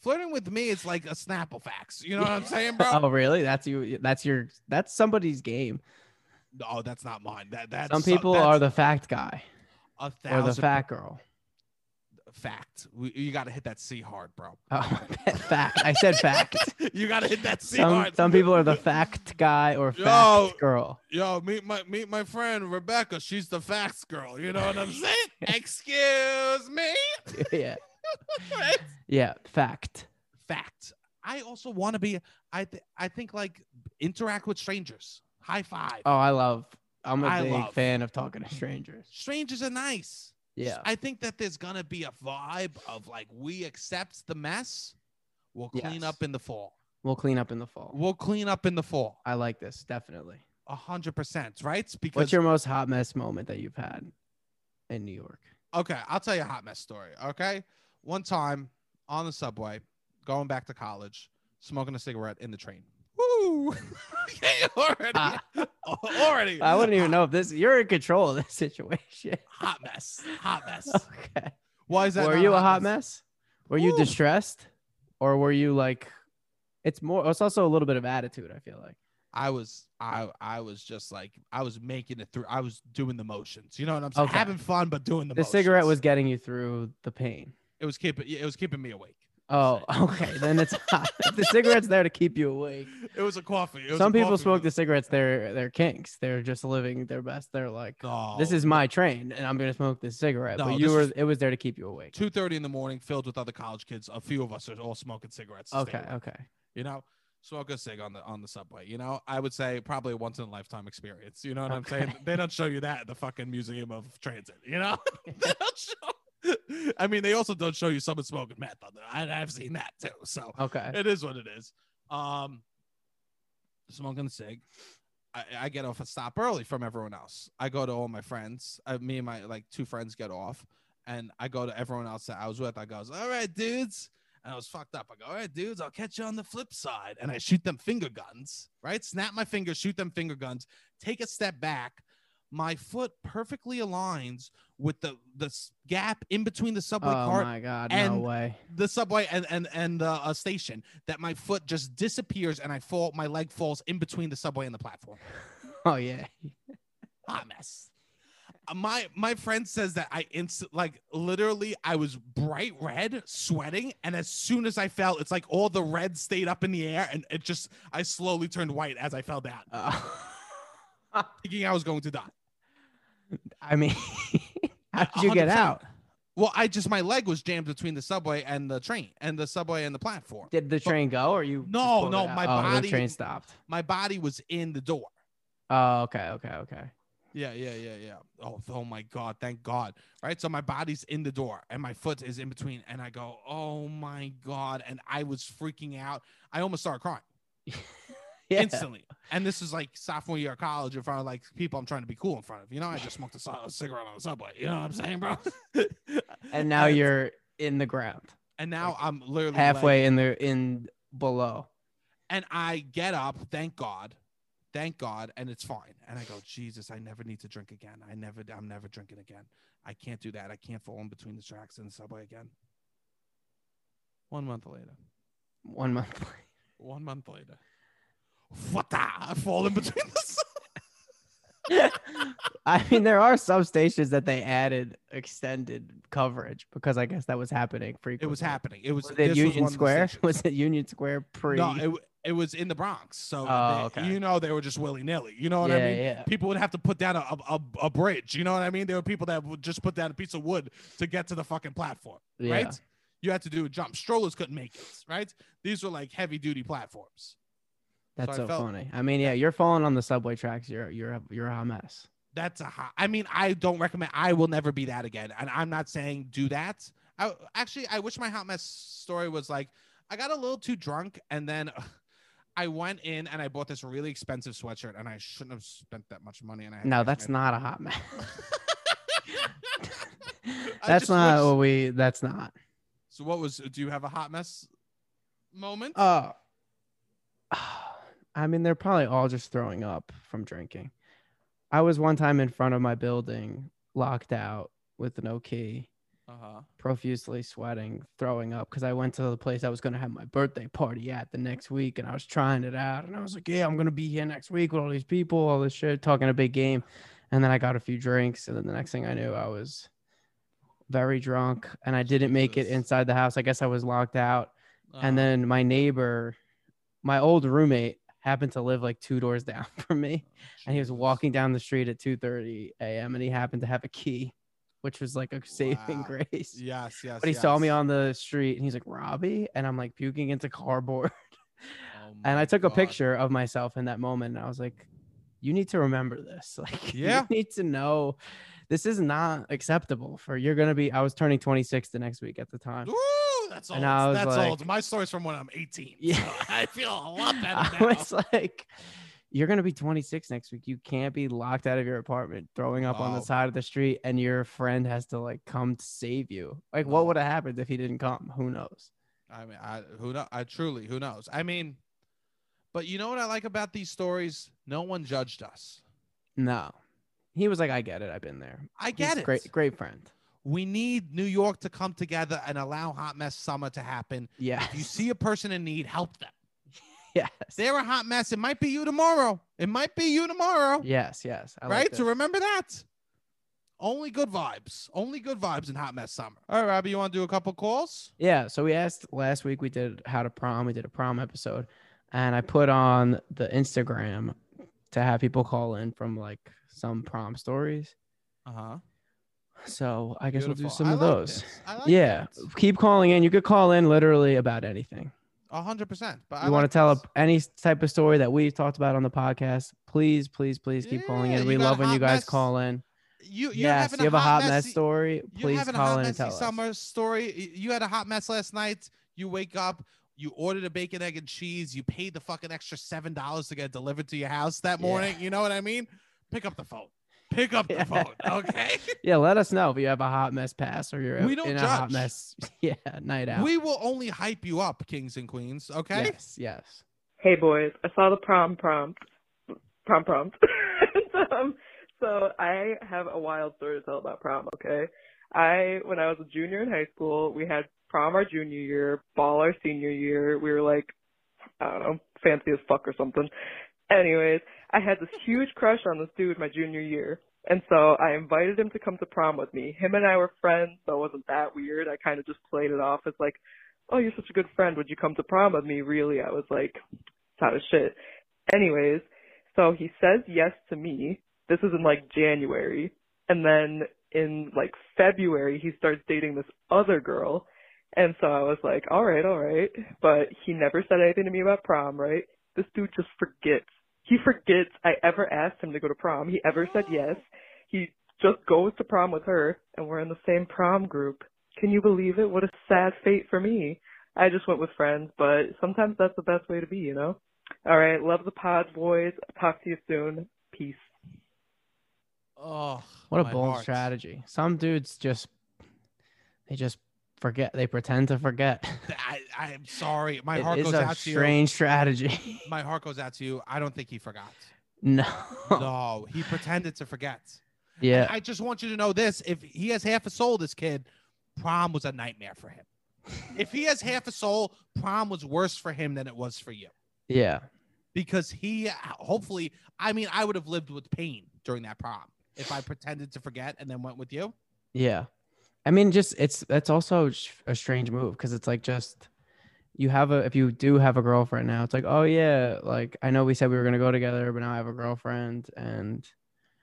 flirting with me is like a Snapple fax. You know what I'm *laughs* saying, bro? oh, really? That's you. That's your. That's somebody's game. No, that's not mine. That that's Some people are the fact guy a or thousand the fat girl. fact. We, you got to hit that C hard, bro. Oh, *laughs* fact. I said fact. *laughs* you got to hit that C Some, hard. some people are the fact guy or fact Yo. girl. Yo, meet my meet my friend Rebecca. She's the facts girl. You know what I'm saying? *laughs* Excuse me. yeah. Yeah. Fact. Fact. I also want to be. I th- I think like interact with strangers. High five. Oh, I love. I'm a I big love- fan of talking to strangers. Strangers are nice. Yeah. I think that there's gonna be a vibe of like we accept the mess. We'll clean Yes. up in the fall. We'll clean up in the fall. We'll clean up in the fall. I like this definitely. A hundred percent, right? Because What's your most hot mess moment that you've had in New York? Okay, I'll tell you a hot mess story. Okay. One time on the subway, going back to college, smoking a cigarette in the train. Woo! *laughs* Already. Ah. *laughs* already. I wouldn't even know if this. You're in control of this *laughs* situation. Hot mess. Hot mess. Okay. Why is that? Were you a hot mess? Were you distressed, or were you like? It's more. It's also a little bit of attitude. I feel like. I was I I was just like I was making it through. I was doing the motions. You know what I'm saying? Okay. Having fun but doing the The motions. cigarette was getting you through the pain. it was keeping it was keeping me awake. Oh, *laughs* okay. Then it's *laughs* hot. The cigarette's there to keep you awake. It was a coffee. It was Some a people coffee smoke the cigarettes. They're they're kinks. They're just living their best. They're like, No. this is my train, and I'm gonna smoke this cigarette. No, but you were. It was there to keep you awake. two thirty in the morning, filled with other college kids. A few of us are all smoking cigarettes. Okay. Okay. You know, smoke a cig on the on the subway. You know, I would say probably a once in a lifetime experience. You know what I'm saying? They don't show you that at the fucking Museum of Transit. You know, *laughs* they don't show. *laughs* I mean, they also don't show you someone smoking meth on there. I, I've seen that too. So Okay. it is what it is. Um, smoking a cig. I, I get off a stop early from everyone else. I go to all my friends. Uh, me and my like two friends get off, and I go to everyone else that I was with. I goes, "All right, dudes." And I was fucked up. I go, "All right, dudes, I'll catch you on the flip side." And I shoot them finger guns. Right, snap my fingers, shoot them finger guns. Take a step back. My foot perfectly aligns with the the gap in between the subway Oh cart my god! no and- way. the subway and and and uh, a station that my foot just disappears and I fall my leg falls in between the subway and the platform. *laughs* Oh yeah. Hot mess. Uh, My my friend says that I instant like literally I was bright red, sweating, and as soon as I fell, it's like all the red stayed up in the air, and it just I slowly turned white as I fell down, Uh, *laughs* thinking I was going to die. I mean, *laughs* how did you get 100%. out? Well, I just my leg was jammed between the subway and the train, and the subway and the platform. Did the train go, or you? No, no, my oh, body- The train stopped. My body was in the door. Oh, okay, okay, okay. Yeah, yeah, yeah, yeah. Oh, oh my God, thank God. Right. So my body's in the door and my foot is in between. And I go, oh my God. And I was freaking out. I almost started crying *laughs* Yeah. instantly. And this is like sophomore year of college in front of like people I'm trying to be cool in front of. You know, I just smoked a, cigarette on the subway. You know what I'm saying, bro? *laughs* And now you're in the ground, and now I'm literally halfway in the in below. and I get up, thank God, thank God, and it's fine. And I go, Jesus, I never need to drink again. I never, I'm never drinking again. I can't do that. I can't fall in between the tracks in the subway again. One month later, One month. *laughs* later. one month later, I fall in between the. *laughs* *laughs* I mean, there are some stations that they added extended coverage because I guess that was happening frequently. It was happening. It was. Was it Union the Square? *laughs* Was it Union Square pre? No, it, it was in the Bronx. So Oh, they- okay. you know they were just willy nilly. You know what yeah, I mean? yeah. people would have to put down a, a, a bridge. You know what I mean? There were people that would just put down a piece of wood to get to the fucking platform, Yeah. right? You had to do a jump. Strollers couldn't make it, right? These were like heavy duty platforms. That's I so felt- funny. I mean, yeah, you're falling on the subway tracks. You're you're a, you're a hot mess. That's a hot. I mean, I don't recommend. I will never be that again. And I'm not saying do that. I actually, I wish my hot mess story was like I got a little too drunk and then. *laughs* I went in and I bought this really expensive sweatshirt, and I shouldn't have spent that much money. And I No, that's not a hot mess. *laughs* That's not wish- what we. That's not. So what was? Do you have a hot mess moment? *sighs* *sighs* *sighs* Oh. I mean, they're probably all just throwing up from drinking. I was one time in front of my building, locked out with no key, Uh huh. profusely sweating, throwing up because I went to the place I was going to have my birthday party at the next week and I was trying it out. And I was like, yeah, I'm going to be here next week with all these people, all this shit, talking a big game. And then I got a few drinks. And then the next thing I knew, I was very drunk, and I didn't make it inside the house. I guess I was locked out. And Uh, then my neighbor, my old roommate, happened to live like two doors *laughs* down from me, and he was walking down the street at 2:30 a.m. and he happened to have a key, which was like a saving Wow. grace. Yes, yes. But he saw me on the street and he's like, Robbie, and I'm like puking into cardboard. Oh *laughs* and I took a picture of myself in that moment, and I was like, "You need to remember this. *laughs* Like, Yeah. you need to know this is not acceptable. For you're gonna be. I was turning 26 the next week at the time. Ooh, that's old. And I was That's like- old. My story's from when I'm 18. Yeah. so *laughs* I feel a lot *laughs* better I now. was like, "You're gonna be 26 next week. You can't be locked out of your apartment, throwing up on the Oh. side of the street, and your friend has to like come to save you. Like, what would have happened if he didn't come? Who knows? I mean, I who know? I truly, who knows? I mean, but you know what I like about these stories? No one judged us. No." He was like, "I get it. I've been there. I get a it. Great, great friend. We need New York to come together and allow Hot Mess Summer to happen. Yeah. If you see a person in need, help them. *laughs* yes. They're a hot mess. It might be you tomorrow. It might be you tomorrow. Yes, yes. I right? this. so remember that. Only good vibes. Only good vibes in Hot Mess Summer. All right, Robbie, you want to do a couple calls? yeah. So we asked last week. We did how to prom. We did a prom episode, and I put on the Instagram to have people call in from like some prom stories. Uh huh. So I guess we'll do some I of like those. like yeah. Keep calling in. You could call in literally about anything. A hundred percent. But I you want like to tell this. any type of story that we've talked about on the podcast? Please, please, please keep calling in. We love when you guys mess. call in. you yes, you have a hot mess messy- story. Please call in and tell us. summer story. You had a hot mess last night. You wake up. You ordered a bacon, egg, and cheese. You paid the fucking extra seven dollars to get delivered to your house that Yeah. morning. You know what I mean? Pick up the phone. Pick up the Yeah. phone. Okay. *laughs* Yeah, let us know if you have a hot mess pass or you're We don't in a hot mess. *laughs* Yeah, night out. we will only hype you up, kings and queens. Okay. Yes, yes. Hey boys, I saw the prom prompt, prom prompt. *laughs* um, so I have a wild story to tell about prom. Okay, I when I was a junior in high school, we had prom our junior year, ball our senior year. We were like, I don't know, fancy as fuck or something. Anyways, I had this huge crush on this dude my junior year. And so I invited him to come to prom with me. Him and I were friends, so it wasn't that weird. I kind of just played it off as like, oh, you're such a good friend. Would you come to prom with me? Really, I was like, it's out of shit. Anyways, so he says yes to me. This is in like January. And then in like February, he starts dating this other girl. And so I was like, all right, all right. But he never said anything to me about prom, right? This dude just forgets. He forgets I ever asked him to go to prom. He ever said yes. He just goes to prom with her, and we're in the same prom group. Can you believe it? What a sad fate for me. I just went with friends, but sometimes that's the best way to be, you know? All right. Love the pod, boys. Talk to you soon. Peace. Oh, What a bold heart. strategy. Some dudes just they just forget. They pretend to forget. *laughs* I, I'm sorry. My It heart goes out to you. strange strategy. *laughs* My heart goes out to you. I don't think he forgot. no. No, he pretended to forget. Yeah. I just want you to know this: if he has half a soul, this kid, prom was a nightmare for him. if he has half a soul, prom was worse for him than it was for you Yeah. because he hopefully. I mean, I would have lived with pain during that prom if I pretended to forget and then went with you. Yeah. I mean, just it's that's also a strange move because it's like just you have a if you do have a girlfriend now, it's like oh yeah, like I know we said we were gonna go together, but now I have a girlfriend and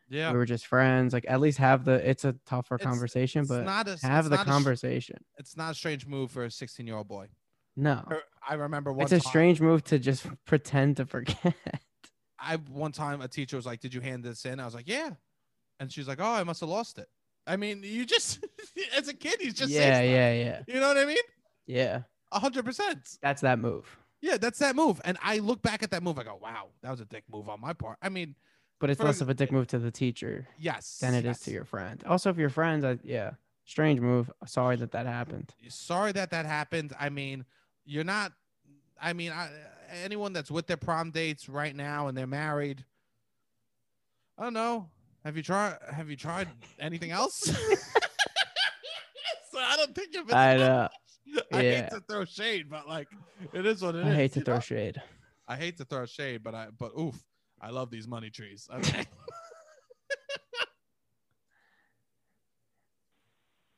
Yeah, we were just friends. Like at least have the it's a tougher It's- conversation, it's but not a, have it's the not a conversation. it's not a strange move for a 16 year old boy. no, I remember one. it's a time- strange move to just *laughs* pretend to forget. *laughs* I one time a teacher was like, "Did you hand this in?" I was like, "Yeah," and she's like, "Oh, I must have lost it." I mean, you just *laughs* as a kid, he's just yeah, yeah, yeah. You know what I mean? yeah. A hundred percent. That's that move. Yeah, that's that move. And I look back at that move, I go, "Wow, that was a dick move on my part." I mean, But it's For- less of a dick move to the teacher yes, than it is yes. to your friend. Also, if your friends, I, yeah, strange move. Sorry that that happened. Sorry that that happened. I mean, you're not. I mean, I, anyone that's with their prom dates right now and they're married. I don't know. Have you tried? Have you tried anything else? *laughs* so I don't think if it's I know. *laughs* I Yeah. hate to throw shade, but like it is what it is. I hate to throw know? shade. I hate to throw shade, but I but oof, I love these money trees. Okay. *laughs*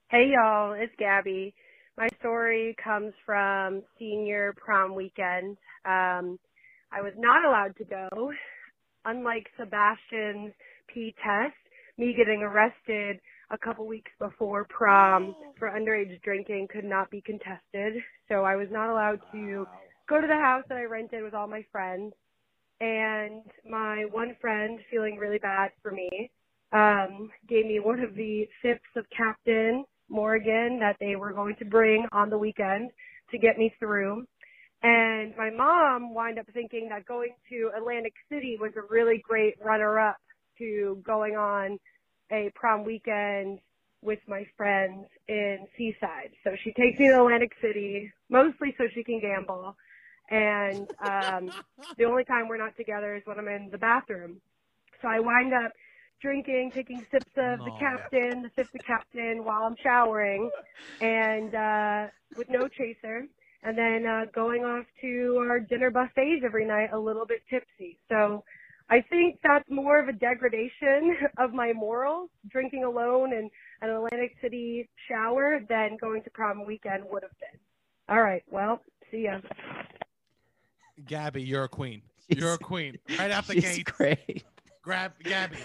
Hey y'all, it's Gabby. My story comes from senior prom weekend. Um, I was not allowed to go. Unlike Sebastian's P test, me getting arrested a couple weeks before prom for underage drinking could not be contested. So I was not allowed to go to the house that I rented with all my friends. And my one friend, feeling really bad for me, um, gave me one of the sips of Captain Morgan that they were going to bring on the weekend to get me through. And my mom wound up thinking that going to Atlantic City was a really great runner up to going on a prom weekend with my friends in Seaside. So she takes me to Atlantic City, mostly so she can gamble. And um, *laughs* the only time we're not together is when I'm in the bathroom. So I wind up drinking, taking sips of the captain, the sips of captain while I'm showering, and uh, with no chaser, and then uh, going off to our dinner buffets every night a little bit tipsy. So I think that's more of a degradation *laughs* of my morals, drinking alone in an Atlantic City shower than going to prom weekend would have been. All right, well, see ya. Gabby, you're a queen. She's- You're a queen. Right out the She's gate. great. Grab Gabby.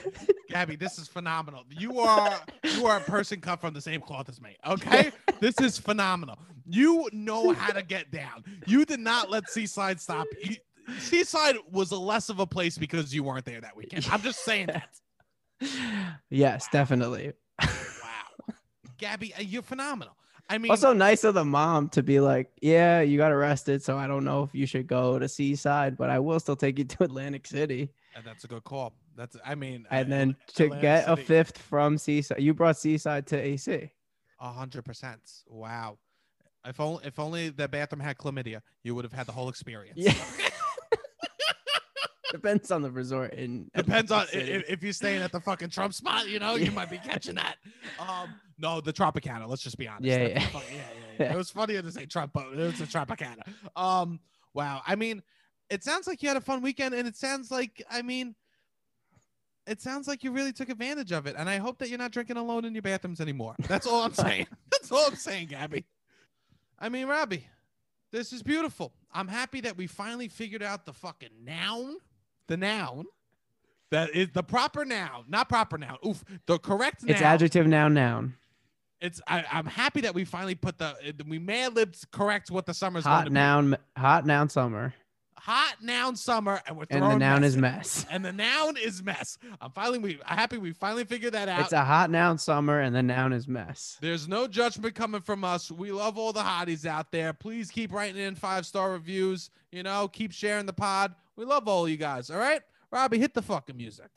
Gabby, this is phenomenal. You are you are a person cut from the same cloth as me. Okay? This is phenomenal. You know how to get down. You did not let Seaside stop. You, Seaside was less of a place because you weren't there that weekend. I'm just saying that. *laughs* yes, definitely. Wow. Gabby, uh, you're phenomenal. I mean, also nice of the mom to be like, yeah, you got arrested, so I don't know if you should go to Seaside, but I will still take you *laughs* to Atlantic City. and that's a good call. That's I mean, And uh, then to Atlantic get a fifth from Seaside, you brought Seaside to AC. A hundred percent. Wow. If only if only the bathroom had chlamydia, you would have had the whole experience. Yeah. *laughs* Depends on the resort. In Depends on Atlantic i- City. if, if you're staying at the fucking Trump spot, you know, you might be *laughs* catching that. Um, no, the Tropicana. Let's just be honest. Yeah, yeah. yeah, yeah, yeah. It was funnier to say Trump, but it was a Tropicana. Um, wow. I mean, it sounds like you had a fun weekend, and it sounds like, I mean, it sounds like you really took advantage of it, and I hope that you're not drinking alone in your bathrooms anymore. That's all I'm *laughs* saying. *laughs* That's all I'm saying, Gabby. I mean, Robbie, this is beautiful. I'm happy that we finally figured out the fucking noun, the noun. That is the proper noun, not proper noun. Oof, the correct noun. It's adjective noun noun. It's. I, I'm happy that we finally put the. We may libbed correct what the summer's going Hot to noun, hot noun summer, be. Hot noun summer, and we're and throwing the noun mess is in. mess. *laughs* And the noun is mess. I'm finally. We. I'm happy we finally figured that out. It's a hot noun summer, and the noun is mess. There's no judgment coming from us. We love all the hotties out there. Please keep writing in five star reviews. You know, keep sharing the pod. We love all you guys. All right, Robbie, hit the fucking music.